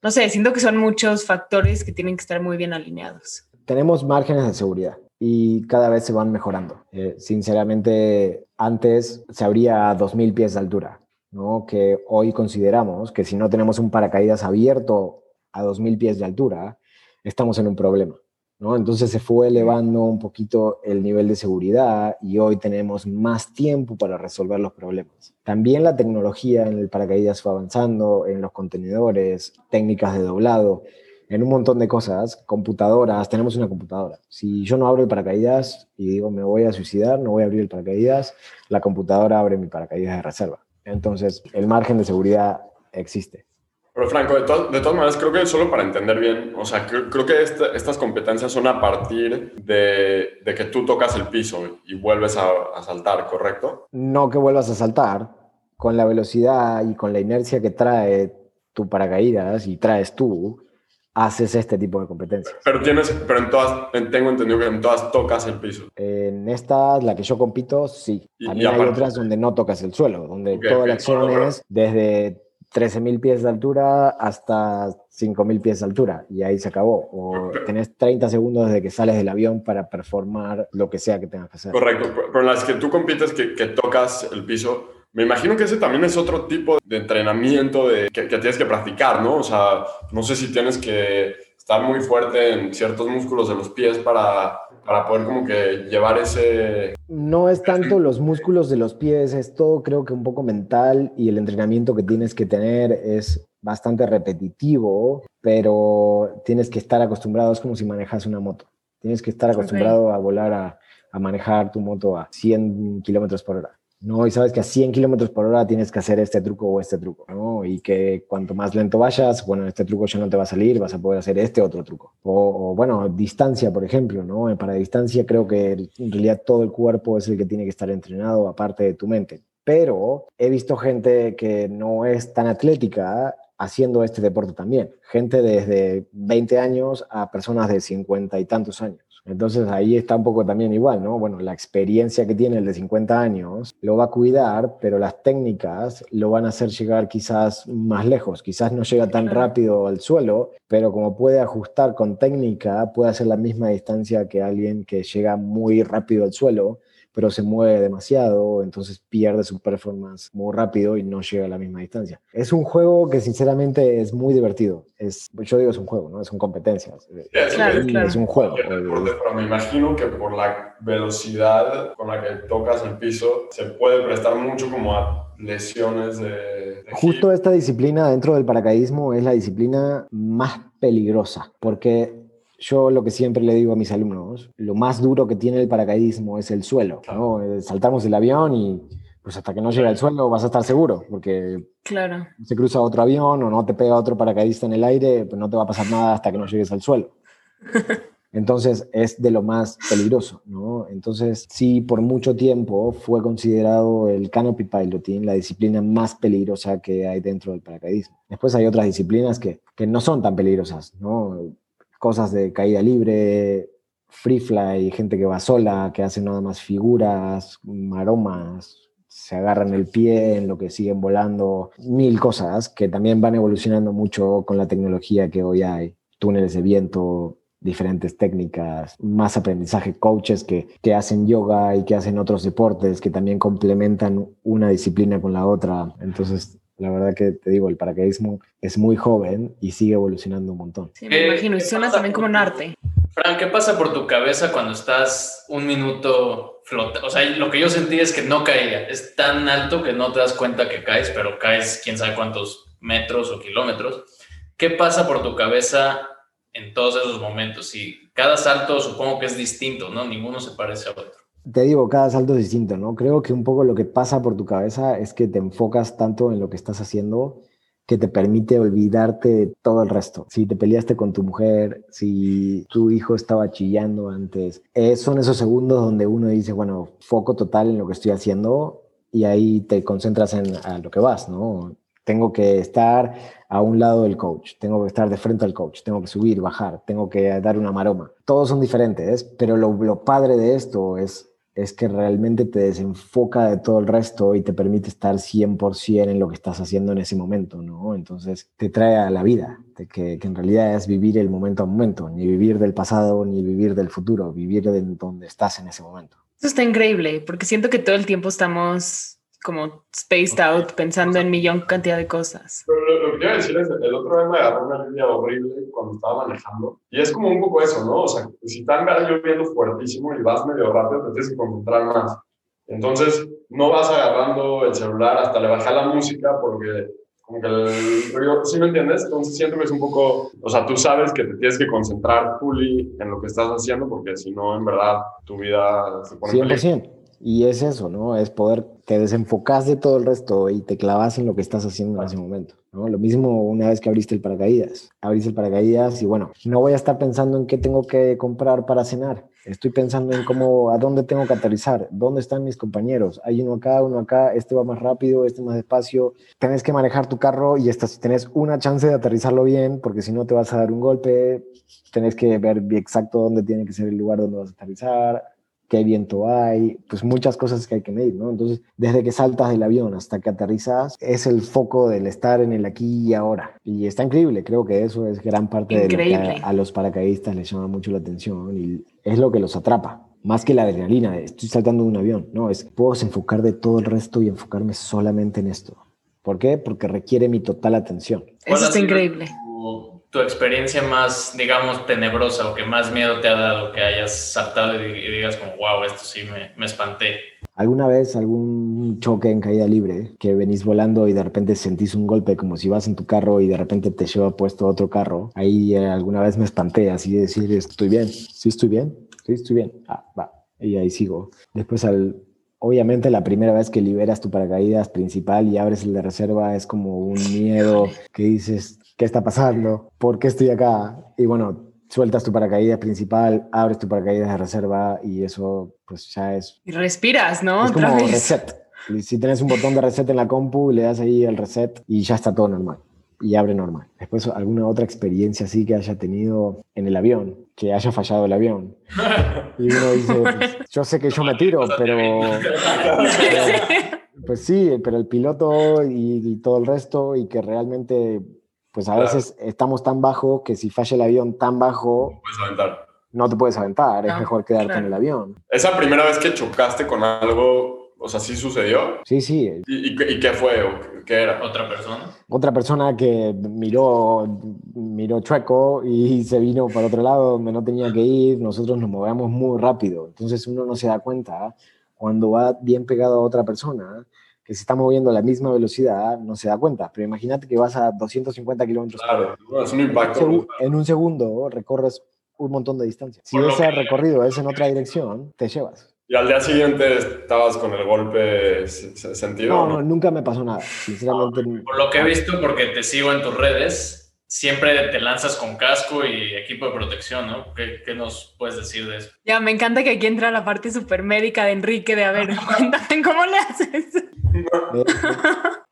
No sé, siento que son muchos factores que tienen que estar muy bien alineados. Tenemos márgenes de seguridad y cada vez se van mejorando. Eh, sinceramente, antes se abría a 2.000 pies de altura, ¿no? que hoy consideramos que si no tenemos un paracaídas abierto a 2.000 pies de altura, estamos en un problema. ¿No? Entonces se fue elevando un poquito el nivel de seguridad y hoy tenemos más tiempo para resolver los problemas. También la tecnología en el paracaídas fue avanzando, en los contenedores, técnicas de doblado en un montón de cosas, computadoras, tenemos una computadora. Si yo no abro el paracaídas y digo me voy a suicidar, no voy a abrir el paracaídas, la computadora abre mi paracaídas de reserva. Entonces, el margen de seguridad existe. Pero Franco, de, de todas maneras, creo que solo para entender bien, o sea, creo, que estas competencias son a partir de, de, que tú tocas el piso y vuelves a, a saltar, ¿correcto? No que vuelvas a saltar, con la velocidad y con la inercia que trae tu paracaídas y traes tú, haces este tipo de competencias. Pero tienes, pero en todas, tengo entendido que en todas tocas el piso. En estas, la que yo compito, sí. También hay otras donde no tocas el suelo, donde toda la acción es desde 13.000 pies de altura hasta 5.000 pies de altura y ahí se acabó. O tenés 30 segundos desde que sales del avión para performar lo que sea que tengas que hacer. Correcto, pero en las que tú compites que, que tocas el piso, me imagino que ese también es otro tipo de entrenamiento de, que, que, tienes que practicar, ¿no? O sea, no sé si tienes que estar muy fuerte en ciertos músculos de los pies para, para poder como que llevar ese... No es tanto los músculos de los pies, es todo creo que un poco mental y el entrenamiento que tienes que tener es bastante repetitivo, pero tienes que estar acostumbrado, es como si manejas una moto. Tienes que estar acostumbrado a volar, a, a manejar tu moto a 100 kilómetros por hora. ¿No? Y sabes que a 100 kilómetros por hora tienes que hacer este truco o este truco, ¿no? Y que cuanto más lento vayas, bueno, este truco ya no te va a salir, vas a poder hacer este otro truco. O, bueno, distancia, por ejemplo, ¿no? Para distancia creo que en realidad todo el cuerpo es el que tiene que estar entrenado, aparte de tu mente. Pero he visto gente que no es tan atlética haciendo este deporte también. Gente desde 20 años a personas de 50 y tantos años. Entonces ahí está un poco también igual, ¿no? Bueno, la experiencia que tiene el de 50 años lo va a cuidar, pero las técnicas lo van a hacer llegar quizás más lejos. Quizás no llega tan rápido al suelo, pero como puede ajustar con técnica, puede hacer la misma distancia que alguien que llega muy rápido al suelo pero se mueve demasiado, entonces pierde su performance muy rápido y no llega a la misma distancia. Es un juego que sinceramente es muy divertido. Es, yo digo es un juego, ¿no? Es un competencias. Es un juego. Pero me imagino que por la velocidad con la que tocas el piso se puede prestar mucho como a lesiones de... Justo esta disciplina dentro del paracaidismo es la disciplina más peligrosa, porque yo lo que siempre le digo a mis alumnos, lo más duro que tiene el paracaidismo es el suelo. ¿no? Eh, saltamos el avión y pues hasta que no llegue al suelo vas a estar seguro, porque claro. se cruza otro avión o no te pega otro paracaidista en el aire, pues no te va a pasar nada hasta que no llegues al suelo. Entonces es de lo más peligroso, ¿no? Entonces sí, por mucho tiempo fue considerado el canopy piloting la disciplina más peligrosa que hay dentro del paracaidismo. Después hay otras disciplinas que, que no son tan peligrosas, ¿no? Cosas de caída libre, free fly, gente que va sola, que hace nada más figuras, maromas, se agarran el pie en lo que siguen volando, mil cosas que también van evolucionando mucho con la tecnología que hoy hay, túneles de viento, diferentes técnicas, más aprendizaje, coaches que, que hacen yoga y que hacen otros deportes que también complementan una disciplina con la otra. Entonces, la verdad que te digo, el paracaidismo es muy joven y sigue evolucionando un montón. Sí, me imagino, y suena también como un arte. Fran, ¿qué pasa por tu cabeza cuando estás un minuto flotando? O sea, lo que yo sentí es que no caía. Es tan alto que no te das cuenta que caes, pero caes quién sabe cuántos metros o kilómetros. ¿Qué pasa por tu cabeza en todos esos momentos? Y cada salto supongo que es distinto, ¿no? Ninguno se parece a otro. Te digo, cada salto es distinto, ¿no? Creo que un poco lo que pasa por tu cabeza es que te enfocas tanto en lo que estás haciendo que te permite olvidarte de todo el resto. Si te peleaste con tu mujer, si tu hijo estaba chillando antes, eh, son esos segundos donde uno dice, bueno, foco total en lo que estoy haciendo y ahí te concentras en a lo que vas, ¿no? Tengo que estar a un lado del coach, tengo que estar de frente al coach, tengo que subir, bajar, tengo que dar una maroma. Todos son diferentes, pero lo, lo padre de esto es es que realmente te desenfoca de todo el resto y te permite estar 100% en lo que estás haciendo en ese momento, ¿no? Entonces te trae a la vida, que, que, en realidad es vivir el momento a momento, ni vivir del pasado, ni vivir del futuro, vivir de donde estás en ese momento. Eso está increíble, porque siento que todo el tiempo estamos como spaced out, pensando en millón cantidad de cosas. Pero lo, que quiero decir es, el otro día me agarró una lluvia horrible cuando estaba manejando, y es como un poco eso, ¿no? O sea, si está lloviendo fuertísimo y vas medio rápido, te tienes que concentrar más. Entonces, no vas agarrando el celular hasta le bajar la música porque como que el río, ¿sí me entiendes? Entonces siento que es un poco, o sea, tú sabes que te tienes que concentrar fully en lo que estás haciendo porque si no, en verdad, tu vida se pone 100%. Y es eso, ¿no? Es poder, te desenfocas de todo el resto y te clavas en lo que estás haciendo en ese momento, ¿no? Lo mismo una vez que abriste el paracaídas. Abriste el paracaídas y bueno, no voy a estar pensando en qué tengo que comprar para cenar. Estoy pensando en cómo, a dónde tengo que aterrizar, dónde están mis compañeros. Hay uno acá, uno acá, este va más rápido, este más despacio. Tienes que manejar tu carro y estás, tenés una chance de aterrizarlo bien, porque si no te vas a dar un golpe. Tenés que ver exacto dónde tiene que ser el lugar donde vas a aterrizar qué viento hay, pues muchas cosas que hay que medir, ¿no? Entonces, desde que saltas del avión hasta que aterrizas, es el foco del estar en el aquí y ahora. Y está increíble, creo que eso es gran parte de lo que a, los paracaidistas les llama mucho la atención y es lo que los atrapa. Más que la adrenalina, estoy saltando de un avión, no, es puedo enfocar de todo el resto y enfocarme solamente en esto. ¿Por qué? Porque requiere mi total atención. Eso está increíble tu experiencia más, digamos, tenebrosa o que más miedo te ha dado que hayas saltado y, digas como, wow, esto sí me, me espanté? ¿Alguna vez algún choque en caída libre que venís volando y de repente sentís un golpe como si vas en tu carro y de repente te lleva puesto otro carro? Ahí eh, alguna vez me espanté así de decir, ¿estoy bien? ¿Sí estoy bien? Sí estoy bien. Ah, va. Y ahí sigo. Después al, Obviamente la primera vez que liberas tu paracaídas principal y abres el de reserva es como un miedo que dices, ¿qué está pasando? ¿Por qué estoy acá? Y bueno, sueltas tu paracaídas principal, abres tu paracaídas de reserva y eso pues ya es... Y respiras, ¿no? Es como reset. Si tienes un botón de reset en la compu, le das ahí el reset y ya está todo normal y abre normal. Después, alguna otra experiencia así que haya tenido en el avión, que haya fallado el avión. Y uno dice, pues, yo sé que yo me tiro, pero... pues sí, pero el piloto y, y todo el resto y que realmente pues a veces estamos tan bajo que si falla el avión tan bajo, no te puedes aventar, es mejor quedarte en el avión. Esa primera vez que chocaste con algo, o sea, ¿sí sucedió? Sí, sí. ¿Y, qué fue? ¿Qué era? ¿Otra persona? Otra persona que miró, miró chueco y se vino para otro lado donde no tenía que ir. Nosotros nos movemos muy rápido, entonces uno no se da cuenta cuando va bien pegado a otra persona que se está moviendo a la misma velocidad no se da cuenta. Pero imagínate que vas a 250 kilómetros claro, es un impacto. En un segundo recorres un montón de distancia. Si ese recorrido es en otra dirección, te llevas. ¿Y al día siguiente estabas con el golpe sentido? No, no, nunca me pasó nada, sinceramente. por lo que he visto, porque te sigo en tus redes, siempre te lanzas con casco y equipo de protección, ¿no? ¿Qué, ¿Qué, nos puedes decir de eso? Ya, me encanta que aquí entra la parte super médica de Enrique, de a ver, cuéntame cómo le haces.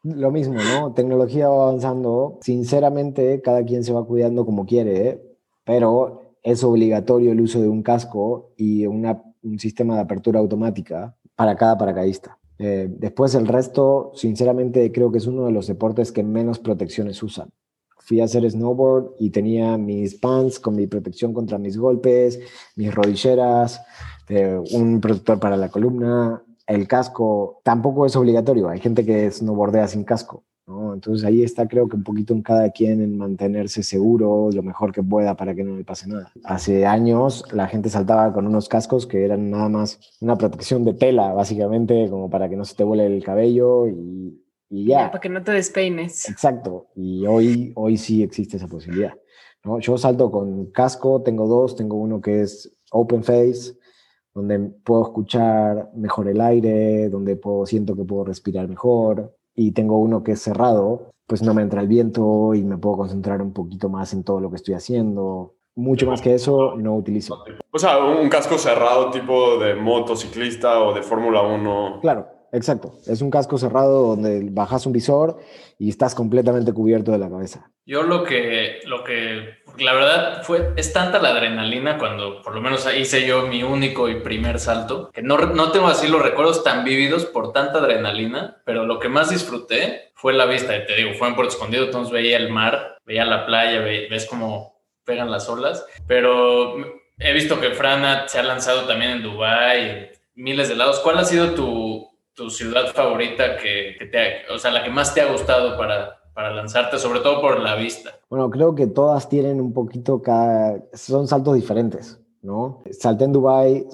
Lo mismo, ¿no? Tecnología va avanzando. Sinceramente, cada quien se va cuidando como quiere, ¿eh? pero es obligatorio el uso de un casco y un sistema de apertura automática para cada paracaidista. Eh, después el resto, sinceramente, creo que es uno de los deportes que menos protecciones usan. Fui a hacer snowboard y tenía mis pants con mi protección contra mis golpes, mis rodilleras, eh, un protector para la columna, el casco tampoco es obligatorio. Hay gente que no bordea sin casco. ¿no? Entonces ahí está creo que un poquito en cada quien en mantenerse seguro lo mejor que pueda para que no le pase nada. Hace años la gente saltaba con unos cascos que eran nada más una protección de tela, básicamente, como para que no se te vuele el cabello y, y ya. Para que no te despeines. Exacto. Y hoy, hoy sí existe esa posibilidad. ¿no? Yo salto con casco, tengo dos, tengo uno que es open face, donde puedo escuchar mejor el aire, donde puedo, siento que puedo respirar mejor. Y tengo uno que es cerrado, pues no me entra el viento y me puedo concentrar un poquito más en todo lo que estoy haciendo. Mucho más que eso no utilizo. O sea, un casco cerrado tipo de motociclista o de Fórmula 1. Claro, Exacto, es un casco cerrado donde bajas un visor y estás completamente cubierto de la cabeza. Yo lo que, lo que, la verdad fue, es tanta la adrenalina cuando por lo menos hice yo mi único y primer salto, que no, no tengo así los recuerdos tan vívidos por tanta adrenalina, pero lo que más disfruté fue la vista, te digo, fue en Puerto Escondido, entonces veía el mar, veía la playa, ves cómo pegan las olas, pero he visto que Frana se ha lanzado también en Dubái, miles de lados. ¿Cuál ha sido tu, tu ciudad favorita que, te, o sea, la que más te ha gustado para, para lanzarte, sobre todo por la vista? Bueno, creo que todas tienen un poquito cada, son saltos diferentes, ¿no? Salté en Dubai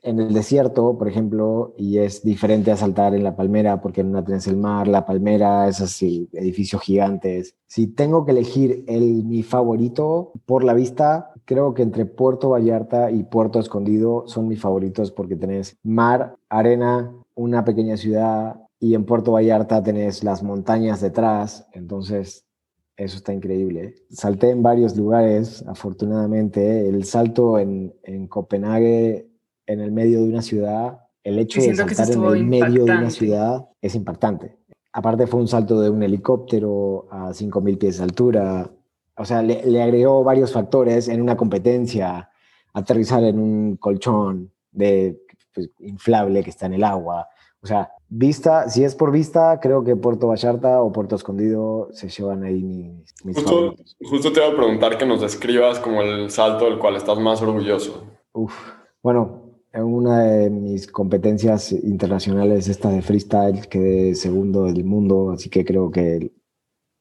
en el desierto, por ejemplo, y es diferente a saltar en la palmera porque en una tienes el mar, la palmera es así, edificios gigantes. Si tengo que elegir el mi favorito por la vista, creo que entre Puerto Vallarta y Puerto Escondido son mis favoritos porque tenés mar, arena, una pequeña ciudad y en Puerto Vallarta tenés las montañas detrás, entonces Eso está increíble. Salté en varios lugares, afortunadamente. El salto en, en Copenhague, en el medio de una ciudad, el hecho de saltar en el medio de una ciudad es impactante. Aparte fue un salto de un helicóptero a 5.000 pies de altura. O sea, le, le, agregó varios factores en una competencia. Aterrizar en un colchón de pues, inflable que está en el agua. O sea, vista, si es por vista, creo que Puerto Vallarta o Puerto Escondido se llevan ahí mis, mis justo, justo, te iba a preguntar que nos describas como el salto del cual estás más orgulloso. Uf, bueno, en una de mis competencias internacionales, esta de freestyle, quedé segundo del mundo, así que creo que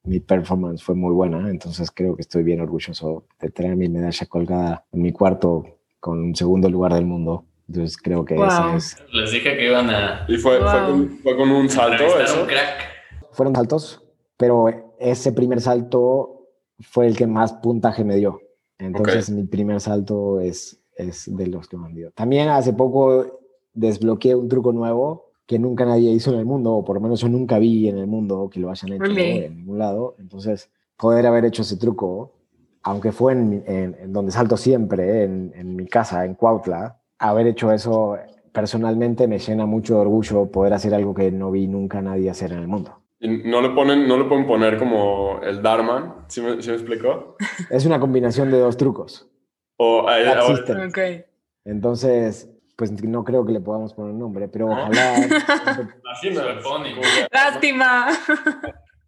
mi performance fue muy buena, entonces creo que estoy bien orgulloso de tener mi medalla colgada en mi cuarto con un segundo lugar del mundo. Entonces creo que wow. es. Les dije que iban a. ¿Y fue, fue, con, fue con, un salto eso? Un crack. Fueron saltos, pero ese primer salto fue el que más puntaje me dio. Entonces okay. mi primer salto es, es de los que me han dio. También hace poco desbloqueé un truco nuevo que nunca nadie hizo en el mundo, o por lo menos yo nunca vi en el mundo que lo hayan hecho okay. en ningún lado. Entonces, poder haber hecho ese truco, aunque fue en, en, en donde salto siempre, en, en mi casa, en Cuautla, haber hecho eso personalmente me llena mucho de orgullo poder hacer algo que no vi nunca nadie hacer en el mundo. ¿Y no le, ponen, no le pueden poner como el Dharma? ¿Sí me, ¿sí me explicó? Es una combinación de dos trucos. O, oh, existen. Okay. Entonces, pues no creo que le podamos poner un nombre, pero ojalá. Así me lo ponen. Lástima.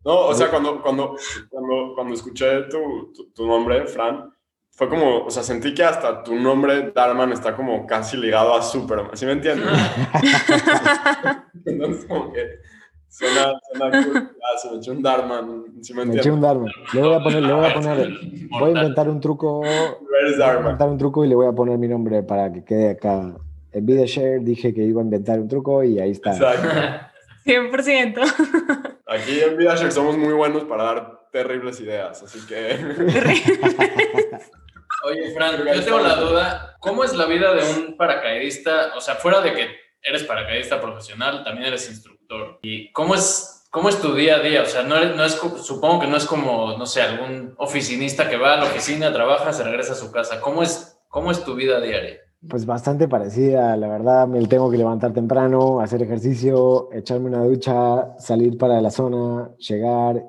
No, o sea, cuando, cuando, cuando, cuando escuché tu, tu, tu nombre, Fran, fue como, o sea, sentí que hasta tu nombre, Darman, está como casi ligado a Superman, ¿sí me entiendes? Entonces, como que suena, suena cool. Ah, se me echó un Darman, ¿sí me entiendes? Me eché un Darman. Le voy a poner, le voy a poner, voy a inventar un truco. Voy a inventar un truco y le voy a poner mi nombre para que quede acá. En Video Share dije que iba a inventar un truco y ahí está. Exacto. 100%. Aquí en VidaShare somos muy buenos para dar terribles ideas, así que... Oye, Fran, yo tengo la duda, ¿cómo es la vida de un paracaidista? O sea, fuera de que eres paracaidista profesional, también eres instructor. ¿Y cómo es, cómo es tu día a día? O sea, no, eres, no es, supongo que no es como, no sé, algún oficinista que va a la oficina, trabaja, se regresa a su casa. ¿Cómo es, cómo es tu vida diaria? Pues bastante parecida, la verdad, me tengo que levantar temprano, hacer ejercicio, echarme una ducha, salir para la zona, llegar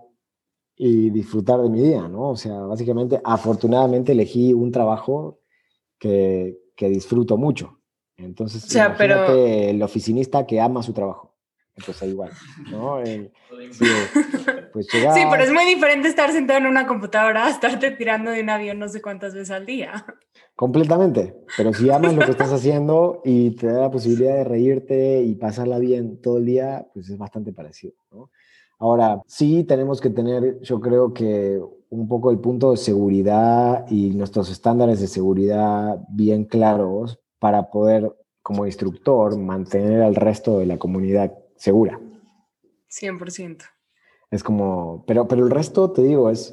y disfrutar de mi día, ¿no? O sea, básicamente, afortunadamente elegí un trabajo que, que disfruto mucho. Entonces, o sea, pero... el oficinista que ama su trabajo. Entonces, igual, ¿no? El, sí, pues llegar... sí, pero es muy diferente estar sentado en una computadora a estarte tirando de un avión no sé cuántas veces al día. Completamente, pero si amas lo que estás haciendo y te da la posibilidad de reírte y pasarla bien todo el día, pues es bastante parecido, ¿no? Ahora, sí tenemos que tener, yo creo que un poco el punto de seguridad y nuestros estándares de seguridad bien claros para poder, como instructor, mantener al resto de la comunidad segura. 100%. Es como, pero, pero el resto, te digo, es,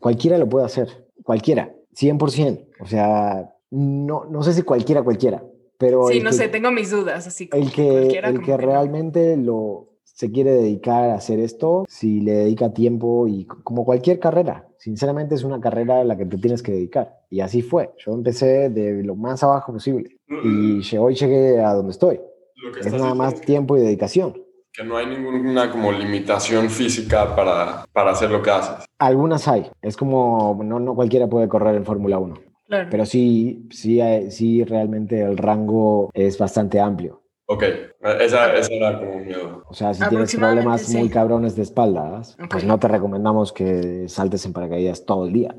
cualquiera lo puede hacer, cualquiera, 100%. O sea, no, no sé si cualquiera, cualquiera, pero... Sí, no que, sé, tengo mis dudas, así que... El que, el que realmente lo, se quiere dedicar a hacer esto, si le dedica tiempo y como cualquier carrera, sinceramente es una carrera a la que te tienes que dedicar. Y así fue. Yo empecé de lo más abajo posible y hoy llegué a donde estoy. es nada más tiempo y dedicación. Que no hay ninguna como limitación física para, para hacer lo que haces. Algunas hay. Es como, no, no cualquiera puede correr en Fórmula 1. Claro. Pero sí, sí, sí, realmente el rango es bastante amplio. Ok, esa, esa, era como un miedo. O sea, si tienes problemas sí. muy cabrones de espaldas, okay. pues no te recomendamos que saltes en paracaídas todo el día.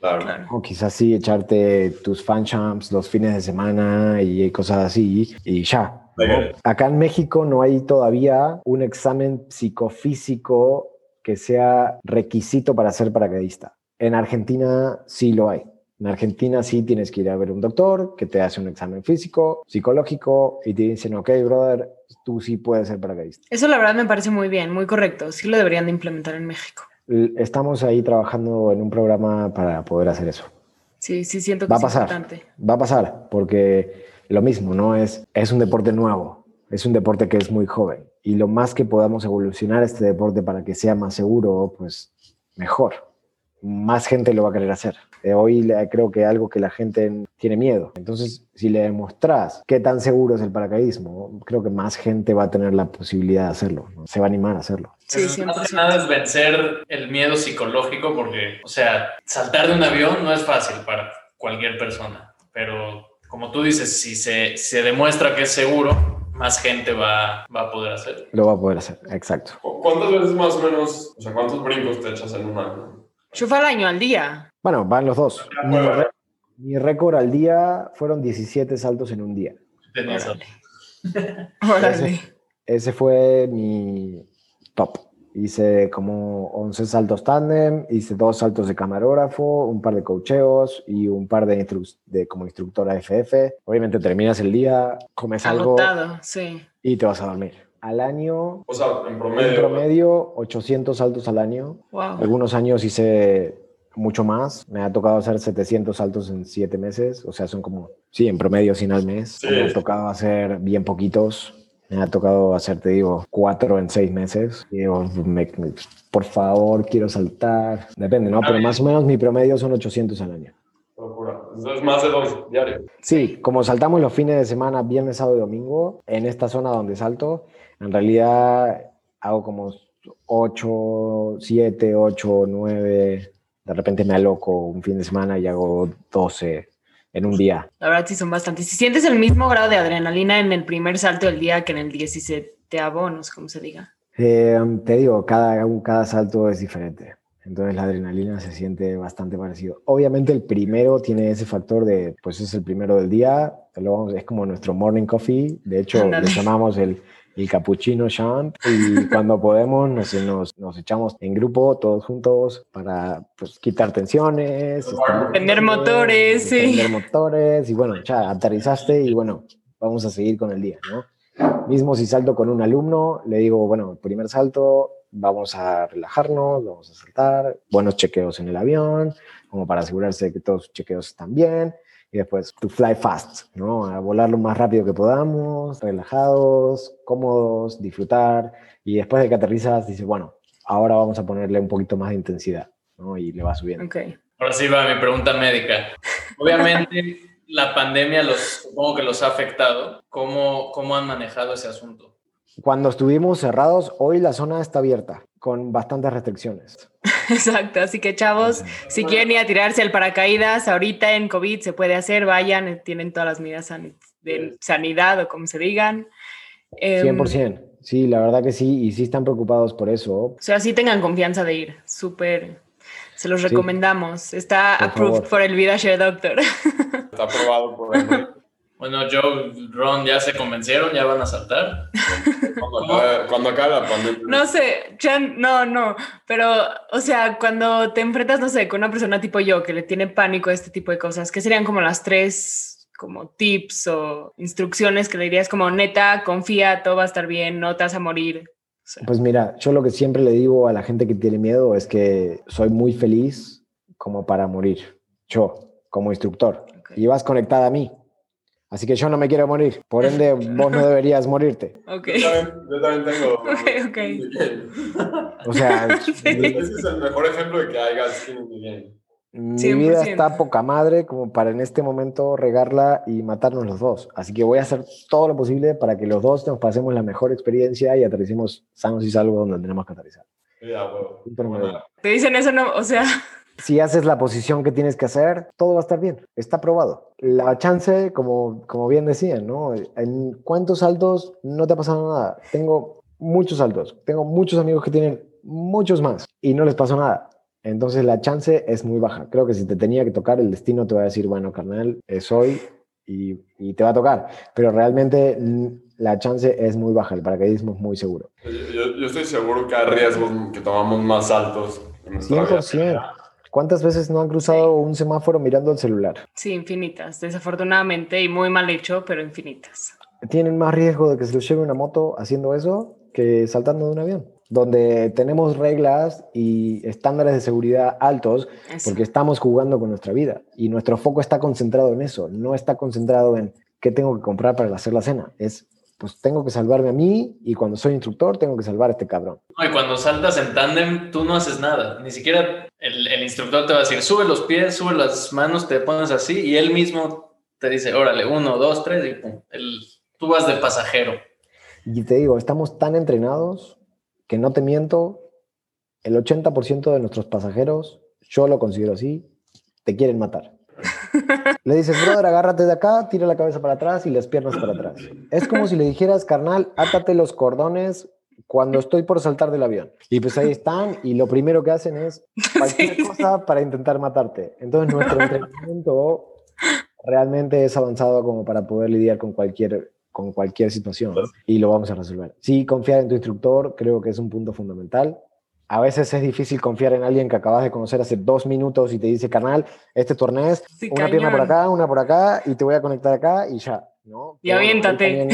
Claro. O quizás sí echarte tus fan champs los fines de semana y cosas así y ya. Okay. Acá en México no hay todavía un examen psicofísico que sea requisito para ser paracaidista. En Argentina sí lo hay. En Argentina sí tienes que ir a ver un doctor que te hace un examen físico, psicológico y te dicen, ok, brother, tú sí puedes ser paracaidista. Eso la verdad me parece muy bien, muy correcto. Sí lo deberían de implementar en México. Estamos ahí trabajando en un programa para poder hacer eso. Sí, sí siento que va es a pasar, importante. Va a pasar, porque lo mismo, ¿no? Es, es un deporte nuevo, es un deporte que es muy joven. Y lo más que podamos evolucionar este deporte para que sea más seguro, pues mejor. Más gente lo va a querer hacer. Eh, hoy creo que algo que la gente tiene miedo. Entonces, si le demostrás qué tan seguro es el paracaidismo, creo que más gente va a tener la posibilidad de hacerlo. Se va a animar a hacerlo. Sí, Nada es vencer el miedo psicológico porque, o sea, saltar de un avión no es fácil para cualquier persona, pero como tú dices, si se, se demuestra que es seguro, más gente va, va, a poder hacerlo. Lo va a poder hacer, exacto. ¿Cuántas veces más o menos, o sea, cuántos brincos te echas en un año? Yo fue al año, al día. Bueno, van los dos. Mi, récord al día fueron 17 saltos en un día. Ese, ese fue mi top. Hice como 11 saltos tándem, hice dos saltos de camarógrafo, un par de cocheos y un par de, de como instructora FF. Obviamente terminas el día, comes algo sí. y te vas a dormir. Al año, o sea, en promedio, en promedio 800 saltos al año. Algunos años hice mucho más. Me ha tocado hacer 700 saltos en 7 meses. O sea, son como, sí, en promedio 100 al mes. Me ha tocado hacer bien poquitos. Me ha tocado hacer, te digo, cuatro en seis meses. Y digo, por favor, quiero saltar. Depende, ¿no? Pero más o menos mi promedio son 800 al año. Es más de dos diarios. Sí, como saltamos los fines de semana, viernes, sábado y domingo, en esta zona donde salto, en realidad hago como 8, 7, 8, 9. De repente me aloco un fin de semana y hago 12 en un día. La verdad sí son bastantes. Si sientes el mismo grado de adrenalina en el primer salto del día que en el 17 no sé cómo se diga. Eh, te digo, cada, cada salto es diferente. Entonces la adrenalina se siente bastante parecido. Obviamente el primero tiene ese factor de, pues es el primero del día, es como nuestro morning coffee. De hecho, le llamamos el, el cappuccino chant y cuando podemos nos, nos, nos, echamos en grupo todos juntos para pues, quitar tensiones, prender motores, sí. Motores y bueno, ya aterrizaste y bueno, vamos a seguir con el día, ¿no? Mismo si salto con un alumno, le digo, bueno, primer salto, vamos a relajarnos, vamos a saltar, buenos chequeos en el avión, como para asegurarse de que todos los chequeos están bien y después to fly fast, ¿no? A volar lo más rápido que podamos, relajados, cómodos, disfrutar y después de que aterrizas dices, bueno, ahora vamos a ponerle un poquito más de intensidad, ¿no? Y le va subiendo. Okay. Ahora sí va mi pregunta médica. Obviamente la pandemia los, supongo que los ha afectado. ¿Cómo, ¿Cómo han manejado ese asunto? Cuando estuvimos cerrados, hoy la zona está abierta con bastantes restricciones. Exacto, así que chavos, si quieren ir a tirarse el paracaídas, ahorita en COVID se puede hacer, vayan, eh, tienen todas las medidas de sanidad o como se digan. 100%, em, sí, la verdad que sí, y sí están preocupados por eso. O sea, sí tengan confianza de ir, súper, se los recomendamos. Está approved por el VidaShare Doctor. Está aprobado por el bueno, Joe, Ron, ¿ya se convencieron? ¿Ya van a saltar? Cuando acabe, la pandemia. No sé, Chan, no, no, pero, o sea, cuando te enfrentas, no sé, con una persona tipo yo que le tiene pánico a este tipo de cosas, ¿qué serían como las tres como tips o instrucciones que le dirías como neta, confía, todo va a estar bien, no te vas a morir? Pues mira, yo lo que siempre le digo a la gente que tiene miedo es que soy muy feliz como para morir, yo como instructor, y vas conectada a mí. Así que yo no me quiero morir. Por ende, vos no deberías morirte. Ok. Yo también, tengo. Ok, ok. O sea, ese es el mejor ejemplo de que haya skin game. Mi vida está poca madre como para en este momento regarla y matarnos los dos. Así que voy a hacer todo lo posible para que los dos nos pasemos la mejor experiencia y aterricemos sanos y salvos donde tenemos que aterrizar. Te dicen eso, no, o sea, si haces la posición que tienes que hacer, todo va a estar bien. Está probado. La chance, como, como bien decían, ¿no? En cuántos saltos no te ha pasado nada. Tengo muchos saltos. Tengo muchos amigos que tienen muchos más y no les pasó nada. Entonces la chance es muy baja. Creo que si te tenía que tocar, el destino te va a decir, bueno, carnal, es hoy y, y te va a tocar. Pero realmente la chance es muy baja. El paracaidismo es muy seguro. Yo, yo estoy seguro que hay riesgos que tomamos más altos. En 100%. ¿Cuántas veces no han cruzado un semáforo mirando el celular? Sí, infinitas, desafortunadamente, y muy mal hecho, pero infinitas. Tienen más riesgo de que se los lleve una moto haciendo eso que saltando de un avión, donde tenemos reglas y estándares de seguridad altos porque estamos jugando con nuestra vida y nuestro foco está concentrado en eso, no está concentrado en qué tengo que comprar para hacer la cena, es pues tengo que salvarme a mí y cuando soy instructor tengo que salvar a este cabrón. y cuando saltas en tándem, tú no haces nada. Ni siquiera el, el, instructor te va a decir, sube los pies, sube las manos, te pones así y él mismo te dice, órale, uno, dos, tres y pum. El, tú vas de pasajero. Y te digo, estamos tan entrenados que no te miento, el 80% de nuestros pasajeros, yo lo considero así, te quieren matar. Le dices, brother, agárrate de acá, tira la cabeza para atrás y las piernas para atrás. Es como si le dijeras, carnal, átate los cordones cuando estoy por saltar del avión. Y pues ahí están y lo primero que hacen es cualquier cosa para intentar matarte. Entonces nuestro entrenamiento realmente es avanzado como para poder lidiar con cualquier, con cualquier situación y lo vamos a resolver. Sí, confiar en tu instructor creo que es un punto fundamental a veces es difícil confiar en alguien que acabas de conocer hace dos minutos y te dice, canal, este torneo es una pierna por acá, una por acá, y te voy a conectar acá y ya, ¿no? Y aviéntate.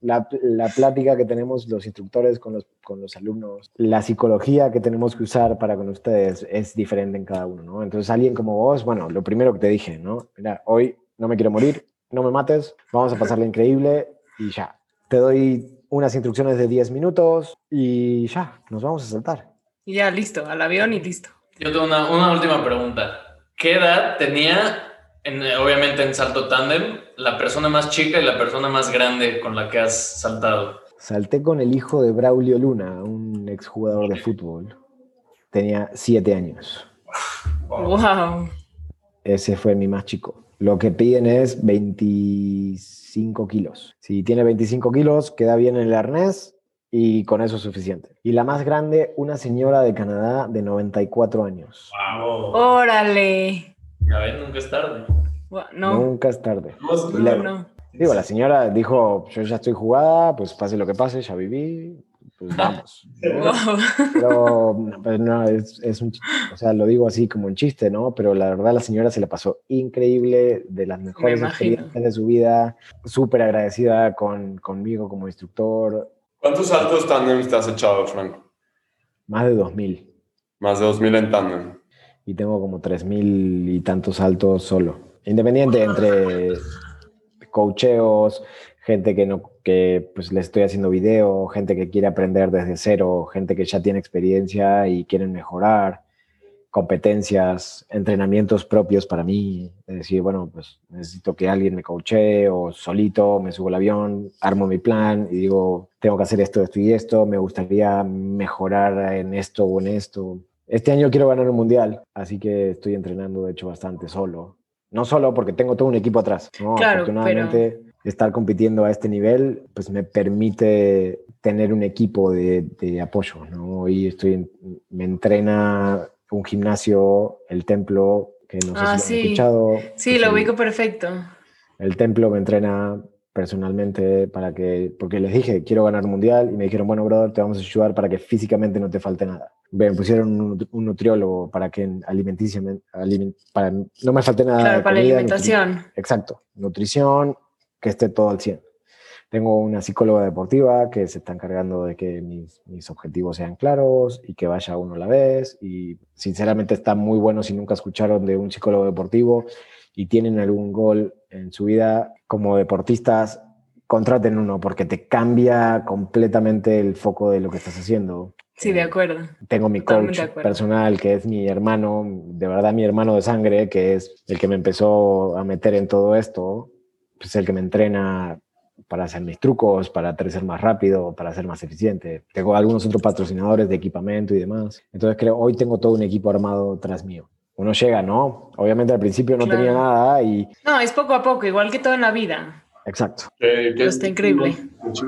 La, la, plática que tenemos los instructores con los, con los alumnos, la psicología que tenemos que usar para con ustedes es diferente en cada uno, ¿no? Entonces alguien como vos, bueno, lo primero que te dije, ¿no? Mira, hoy no me quiero morir, no me mates, vamos a pasarle increíble y ya. Te doy unas instrucciones de 10 minutos y ya, nos vamos a saltar. Y ya, listo, al avión y listo. Yo tengo una, una última pregunta. ¿Qué edad tenía, en, obviamente en salto tándem, la persona más chica y la persona más grande con la que has saltado? Salté con el hijo de Braulio Luna, un exjugador de fútbol. Tenía siete años. Wow. Ese fue mi más chico. Lo que piden es 25 kilos. Si tiene 25 kilos, queda bien en el arnés, y con eso es suficiente. Y la más grande, una señora de Canadá de 94 años. ¡Wow! ¡Órale! A ver, nunca es tarde. No. Nunca es tarde. No, no. Digo, la señora dijo, yo ya estoy jugada, pues pase lo que pase, ya viví, pues vamos. Pero, pues, no, es, es, un, o sea, lo digo así como un chiste, ¿no? Pero la verdad la señora se la pasó increíble, de las mejores experiencias de su vida, súper agradecida con, conmigo como instructor, ¿Cuántos saltos tándem te has echado, Franco? Más de 2.000. Más de 2.000 en tándem. Y tengo como 3.000 y tantos saltos solo. Independiente entre coacheos, gente que no que pues le estoy haciendo video, gente que quiere aprender desde cero, gente que ya tiene experiencia y quieren mejorar competencias, entrenamientos propios para mí, es decir, bueno, pues necesito que alguien me coache o solito me subo al avión, armo mi plan y digo, tengo que hacer esto, esto y esto, me gustaría mejorar en esto o en esto. Este año quiero ganar un mundial, así que estoy entrenando de hecho bastante solo. No solo porque tengo todo un equipo atrás, ¿no? Claro, Afortunadamente estar compitiendo a este nivel pues me permite tener un equipo de, de apoyo, ¿no? Hoy estoy, me entrena un gimnasio, el templo, que no sé ah, si lo han escuchado. Sí, lo ubico perfecto. El templo me entrena personalmente para que, porque les dije, quiero ganar un mundial y me dijeron, bueno, brother, te vamos a ayudar para que físicamente no te falte nada. Me pusieron un, nutriólogo para que alimenticiamente, para no me falte nada. Claro, para la alimentación. exacto, nutrición, que esté todo al 100. Tengo una psicóloga deportiva que se está encargando de que mis, mis, objetivos sean claros y que vaya uno a la vez. Y sinceramente está muy bueno si nunca escucharon de un psicólogo deportivo y tienen algún gol en su vida como deportistas, contraten uno porque te cambia completamente el foco de lo que estás haciendo. Sí, de acuerdo. Tengo mi coach personal, que es mi hermano, de verdad mi hermano de sangre, que es el que me empezó a meter en todo esto, es el que me entrena para hacer mis trucos, para ser más rápido, para ser más eficiente. Tengo algunos otros patrocinadores de equipamiento y demás. Entonces creo, hoy tengo todo un equipo armado tras mío. Uno llega, ¿no? Obviamente al principio no tenía nada y... No, es poco a poco, igual que todo en la vida. Exacto. Que, está increíble. Mucho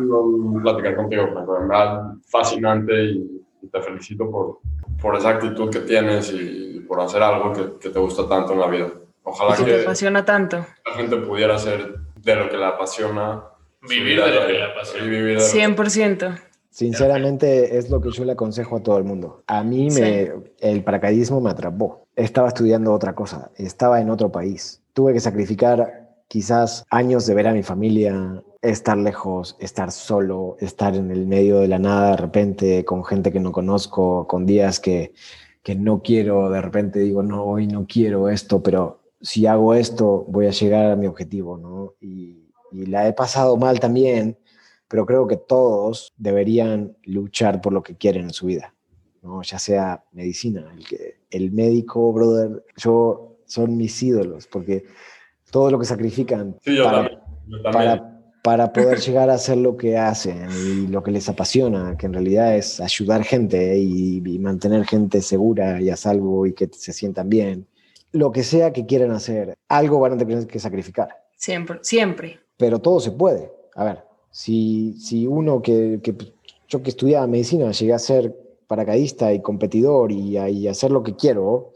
platicar contigo, en verdad fascinante y, te felicito por, por esa actitud que tienes y por hacer algo que, que te gusta tanto en la vida. Ojalá que, que te apasiona tanto. la gente pudiera hacer de lo que la apasiona Vivir de lo que le apasiona. 100%. Sinceramente es lo que yo le aconsejo a todo el mundo. A mí me, el paracaidismo me atrapó. Estaba estudiando otra cosa, estaba en otro país. Tuve que sacrificar quizás años de ver a mi familia, estar lejos, estar solo, estar en el medio de la nada de repente con gente que no conozco, con días que, que no quiero, de repente digo, no, hoy no quiero esto, pero si hago esto voy a llegar a mi objetivo, ¿no? Y, y la he pasado mal también, pero creo que todos deberían luchar por lo que quieren en su vida, ¿no? ya sea medicina, el, que, el médico, brother, yo son mis ídolos, porque todo lo que sacrifican para, para, poder llegar a hacer lo que hacen y lo que les apasiona, que en realidad es ayudar gente y, y mantener gente segura y a salvo y que se sientan bien. Lo que sea que quieran hacer, algo van a tener que sacrificar. Siempre, siempre. Pero todo se puede. A ver, si, si uno que, que yo que estudiaba medicina llegué a ser paracaidista y competidor y y hacer lo que quiero,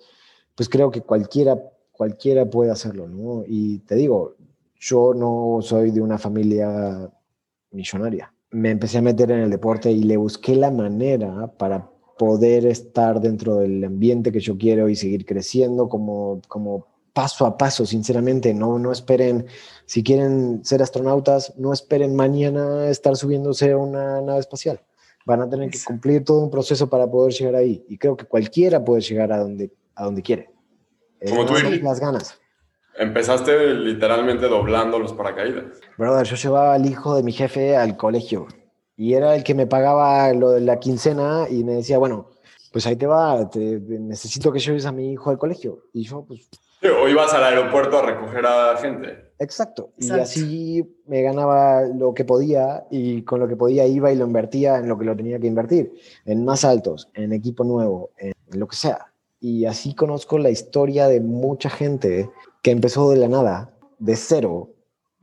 pues creo que cualquiera, cualquiera puede hacerlo, ¿no? Y te digo, yo no soy de una familia millonaria. Me empecé a meter en el deporte y le busqué la manera para poder estar dentro del ambiente que yo quiero y seguir creciendo como, como paso a paso, sinceramente. No, no esperen, si quieren ser astronautas, no esperen mañana estar subiéndose a una nave espacial. Van a tener que cumplir todo un proceso para poder llegar ahí. Y creo que cualquiera puede llegar a donde, a donde quiere. Como tú las ganas. Empezaste literalmente doblando los paracaídas. Brother, yo llevaba al hijo de mi jefe al colegio y era el que me pagaba lo de la quincena y me decía, bueno, pues ahí te va, necesito que lleves a mi hijo al colegio. Y yo, pues... o ibas al aeropuerto a recoger a gente. Exacto. Y así me ganaba lo que podía y con lo que podía iba y lo invertía en lo que lo tenía que invertir, en más altos, en equipo nuevo, en lo que sea y así conozco la historia de mucha gente que empezó de la nada, de cero,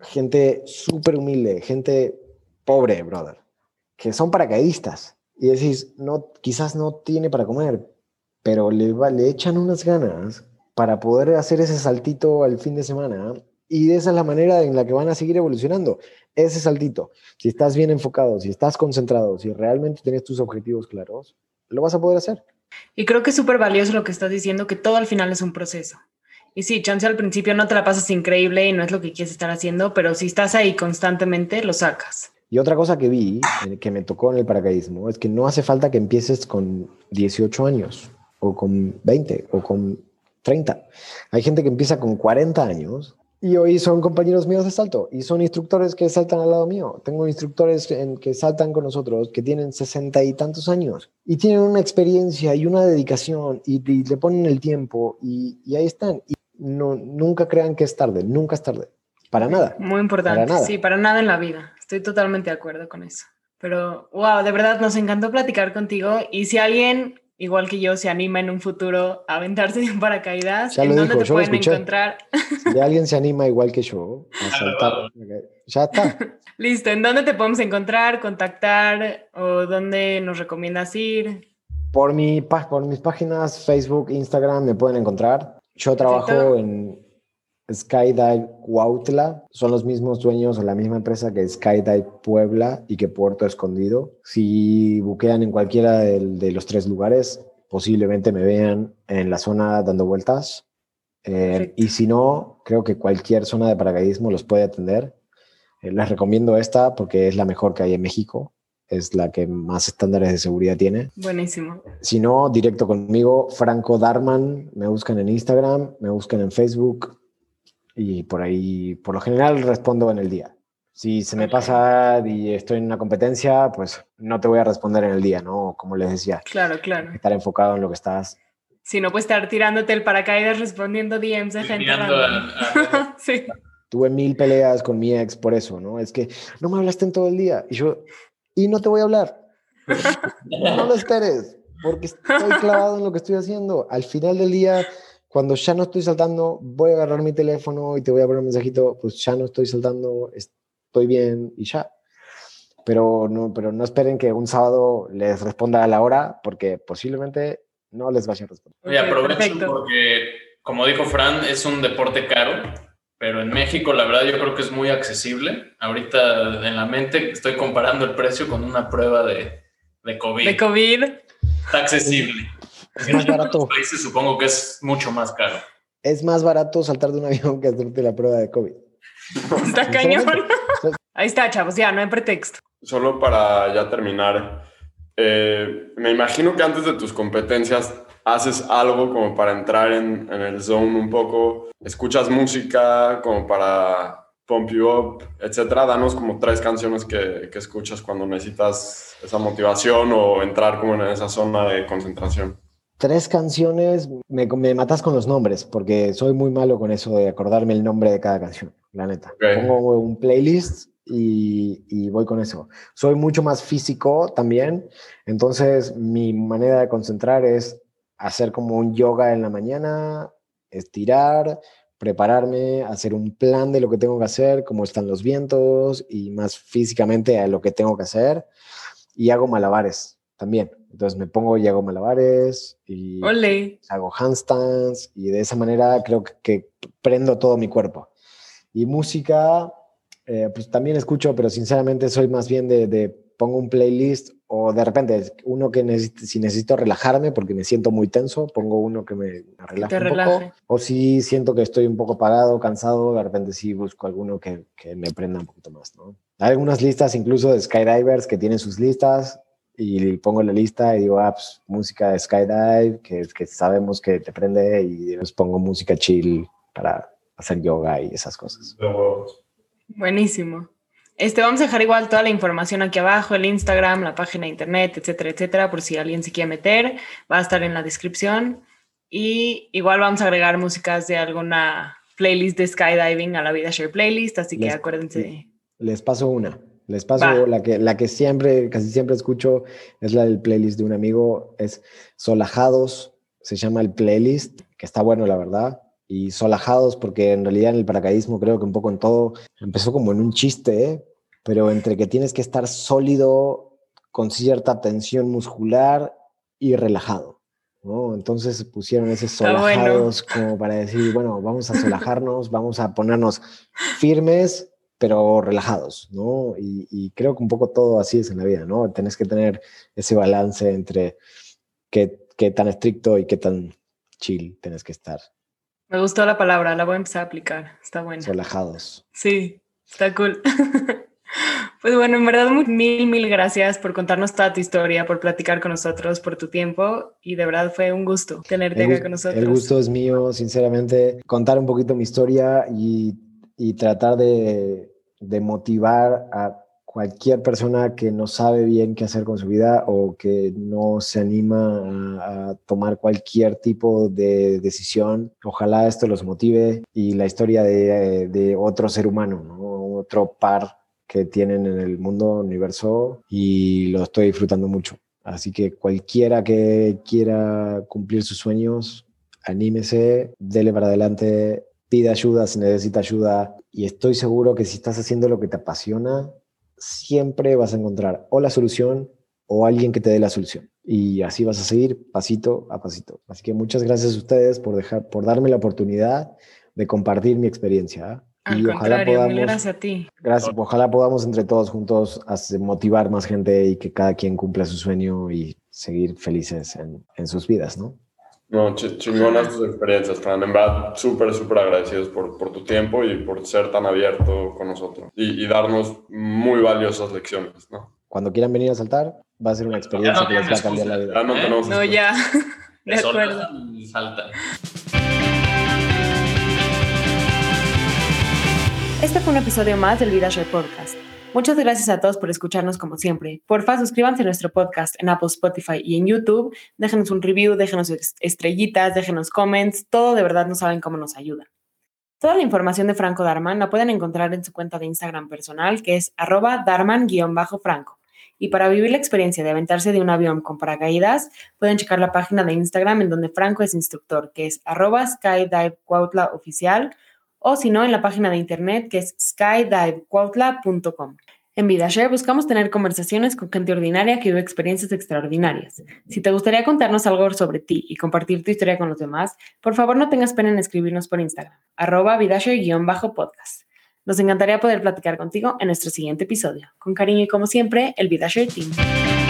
gente súper humilde, gente pobre, brother, que son paracaidistas. Y decís, no, quizás no tiene para comer, pero le, le echan unas ganas para poder hacer ese saltito al fin de semana. Y esa es la manera en la que van a seguir evolucionando. Ese saltito. Si estás bien enfocado, si estás concentrado, si realmente tienes tus objetivos claros, lo vas a poder hacer. Y creo que es súper valioso lo que estás diciendo, que todo al final es un proceso. Y sí, chance al principio no te la pasas increíble y no es lo que quieres estar haciendo, pero si estás ahí constantemente, lo sacas. Y otra cosa que vi, eh, que me tocó en el paracaidismo, es que no hace falta que empieces con 18 años, o con 20, o con 30. Hay gente que empieza con 40 años y hoy son compañeros míos de salto y son instructores que saltan al lado mío. Tengo instructores en, que saltan con nosotros que tienen sesenta y tantos años y tienen una experiencia y una dedicación y, le ponen el tiempo y, ahí están. Y no, nunca crean que es tarde, nunca es tarde. Para nada. Muy importante. Sí, para nada en la vida. Estoy totalmente de acuerdo con eso. Pero, wow, de verdad nos encantó platicar contigo. Y si alguien igual que yo, se anima en un futuro a aventarse en paracaídas, ¿en dónde te pueden encontrar? Si alguien se anima igual que yo a saltar, ya está. Listo, ¿en dónde te podemos encontrar, contactar o dónde nos recomiendas ir? Por, mi, por mis páginas Facebook, Instagram me pueden encontrar. Yo trabajo en Skydive Cuautla son los mismos dueños o la misma empresa que Skydive Puebla y que Puerto Escondido. Si buquean en cualquiera de, los tres lugares, posiblemente me vean en la zona dando vueltas. Eh, y si no, creo que cualquier zona de paracaidismo los puede atender. Eh, les recomiendo esta porque es la mejor que hay en México. Es la que más estándares de seguridad tiene. Buenísimo. Si no, directo conmigo, Franco Darman. Me buscan en Instagram, me buscan en Facebook, y por ahí, por lo general, respondo en el día. Si se me pasa y estoy en una competencia, pues no te voy a responder en el día, ¿no? Como les decía. Claro, claro. Estar enfocado en lo que estás. Si no, puedes estar tirándote el paracaídas respondiendo DMs de gente. sí. Tuve mil peleas con mi ex por eso, ¿no? Es que no me hablaste en todo el día. Y yo, y no te voy a hablar. no lo esperes, porque estoy clavado en lo que estoy haciendo. Al final del día cuando ya no estoy saltando, voy a agarrar mi teléfono y te voy a poner un mensajito, pues ya no estoy saltando, estoy bien y ya. Pero no, pero no esperen que un sábado les responda a la hora, porque posiblemente no les vaya a responder. Oye, aprovecho porque, como dijo Fran, es un deporte caro, pero en México la verdad yo creo que es muy accesible. Ahorita en la mente estoy comparando el precio con una prueba de, de COVID. De COVID. Está accesible. Es más barato. países supongo que es mucho más caro. Es más barato saltar de un avión que hacerte la prueba de COVID. Está cañón. Ahí está, chavos, ya, no hay pretexto. Solo para ya terminar, eh, me imagino que antes de tus competencias haces algo como para entrar en, en el zone un poco, escuchas música como para Pump You Up, etcétera. Danos como tres canciones que, que escuchas cuando necesitas esa motivación o entrar como en esa zona de concentración. Tres canciones, me, me, matas con los nombres, porque soy muy malo con eso de acordarme el nombre de cada canción, la neta. Pongo un playlist y, y, voy con eso. Soy mucho más físico también, entonces mi manera de concentrar es hacer como un yoga en la mañana, estirar, prepararme, hacer un plan de lo que tengo que hacer, cómo están los vientos y más físicamente a lo que tengo que hacer. Y hago malabares también. Entonces me pongo y hago malabares y hago handstands y de esa manera creo que, prendo todo mi cuerpo. Y música, eh, pues también escucho, pero sinceramente soy más bien de, de pongo un playlist o de repente uno que si necesito relajarme porque me siento muy tenso, pongo uno que me relaje un poco. O si siento que estoy un poco parado, cansado, de repente sí busco alguno que, que me prenda un poquito más, ¿no? Hay algunas listas incluso de skydivers que tienen sus listas y pongo la lista y digo, ah, pues, música de skydive, que, que sabemos que te prende y les pongo música chill para hacer yoga y esas cosas. Buenísimo. Este, vamos a dejar igual toda la información aquí abajo, el Instagram, la página de internet, etcétera, etcétera, por si alguien se quiere meter, va a estar en la descripción. Y igual vamos a agregar músicas de alguna playlist de skydiving a la Vida Share Playlist, así que acuérdense. Les paso una. Les paso la que, la que siempre, casi siempre escucho, es la del playlist de un amigo, es Solajados, se llama el playlist, que está bueno, la verdad y solajados, porque en realidad en el paracaidismo creo que un poco en todo empezó como en un chiste, ¿eh? pero entre que tienes que estar sólido con cierta tensión muscular y relajado. ¿no? Entonces pusieron ese solajados como para decir, bueno, vamos a solajarnos, vamos a ponernos firmes, pero relajados, ¿no? Y, y, creo que un poco todo así es en la vida, ¿no? Tenés que tener ese balance entre qué, qué tan estricto y qué tan chill tenés que estar. Me gustó la palabra, la voy a empezar a aplicar. Está buena. Relajados. Sí, está cool. pues bueno, en verdad, mil, mil gracias por contarnos toda tu historia, por platicar con nosotros, por tu tiempo. Y de verdad fue un gusto tenerte acá con nosotros. El gusto es mío, sinceramente, contar un poquito mi historia y, y tratar de, de motivar a cualquier persona que no sabe bien qué hacer con su vida o que no se anima a, tomar cualquier tipo de decisión, ojalá esto los motive y la historia de, otro ser humano, otro par que tienen en el mundo universo y lo estoy disfrutando mucho. Así que cualquiera que quiera cumplir sus sueños, anímese, dele para adelante, pide ayuda si necesita ayuda y estoy seguro que si estás haciendo lo que te apasiona, siempre vas a encontrar o la solución o alguien que te dé la solución. Y así vas a seguir pasito a pasito. Así que muchas gracias a ustedes por, dejar, por darme la oportunidad de compartir mi experiencia. y ojalá podamos, gracias a ti. Gracias, ojalá podamos entre todos juntos motivar más gente y que cada quien cumpla su sueño y seguir felices en, en sus vidas, ¿no? No, chingonas tus experiencias, Fran. En verdad, súper, súper agradecidos por, por, tu tiempo y por ser tan abierto con nosotros y, darnos muy valiosas lecciones, ¿no? Cuando quieran venir a saltar, va a ser una experiencia que les va a cambiar la vida. Ya no, tenemos no ya. De acuerdo. Este fue un episodio más del Vida Podcast. Muchas gracias a todos por escucharnos como siempre. Porfa, suscríbanse a nuestro podcast en Apple, Spotify y en YouTube. Déjenos un review, déjenos estrellitas, déjenos comments. Todo de verdad no saben cómo nos ayuda. Toda la información de Franco Darman la pueden encontrar en su cuenta de Instagram personal, que es arroba darman-franco. Y para vivir la experiencia de aventarse de un avión con paracaídas, pueden checar la página de Instagram en donde Franco es instructor, que es arroba o si no, en la página de internet que es skydivecuautla.com. En VidaShare buscamos tener conversaciones con gente ordinaria que vive experiencias extraordinarias. Si te gustaría contarnos algo sobre ti y compartir tu historia con los demás, por favor no tengas pena en escribirnos por Instagram, arroba vidashare-podcast. Nos encantaría poder platicar contigo en nuestro siguiente episodio. Con cariño y como siempre, el VidaShare Team.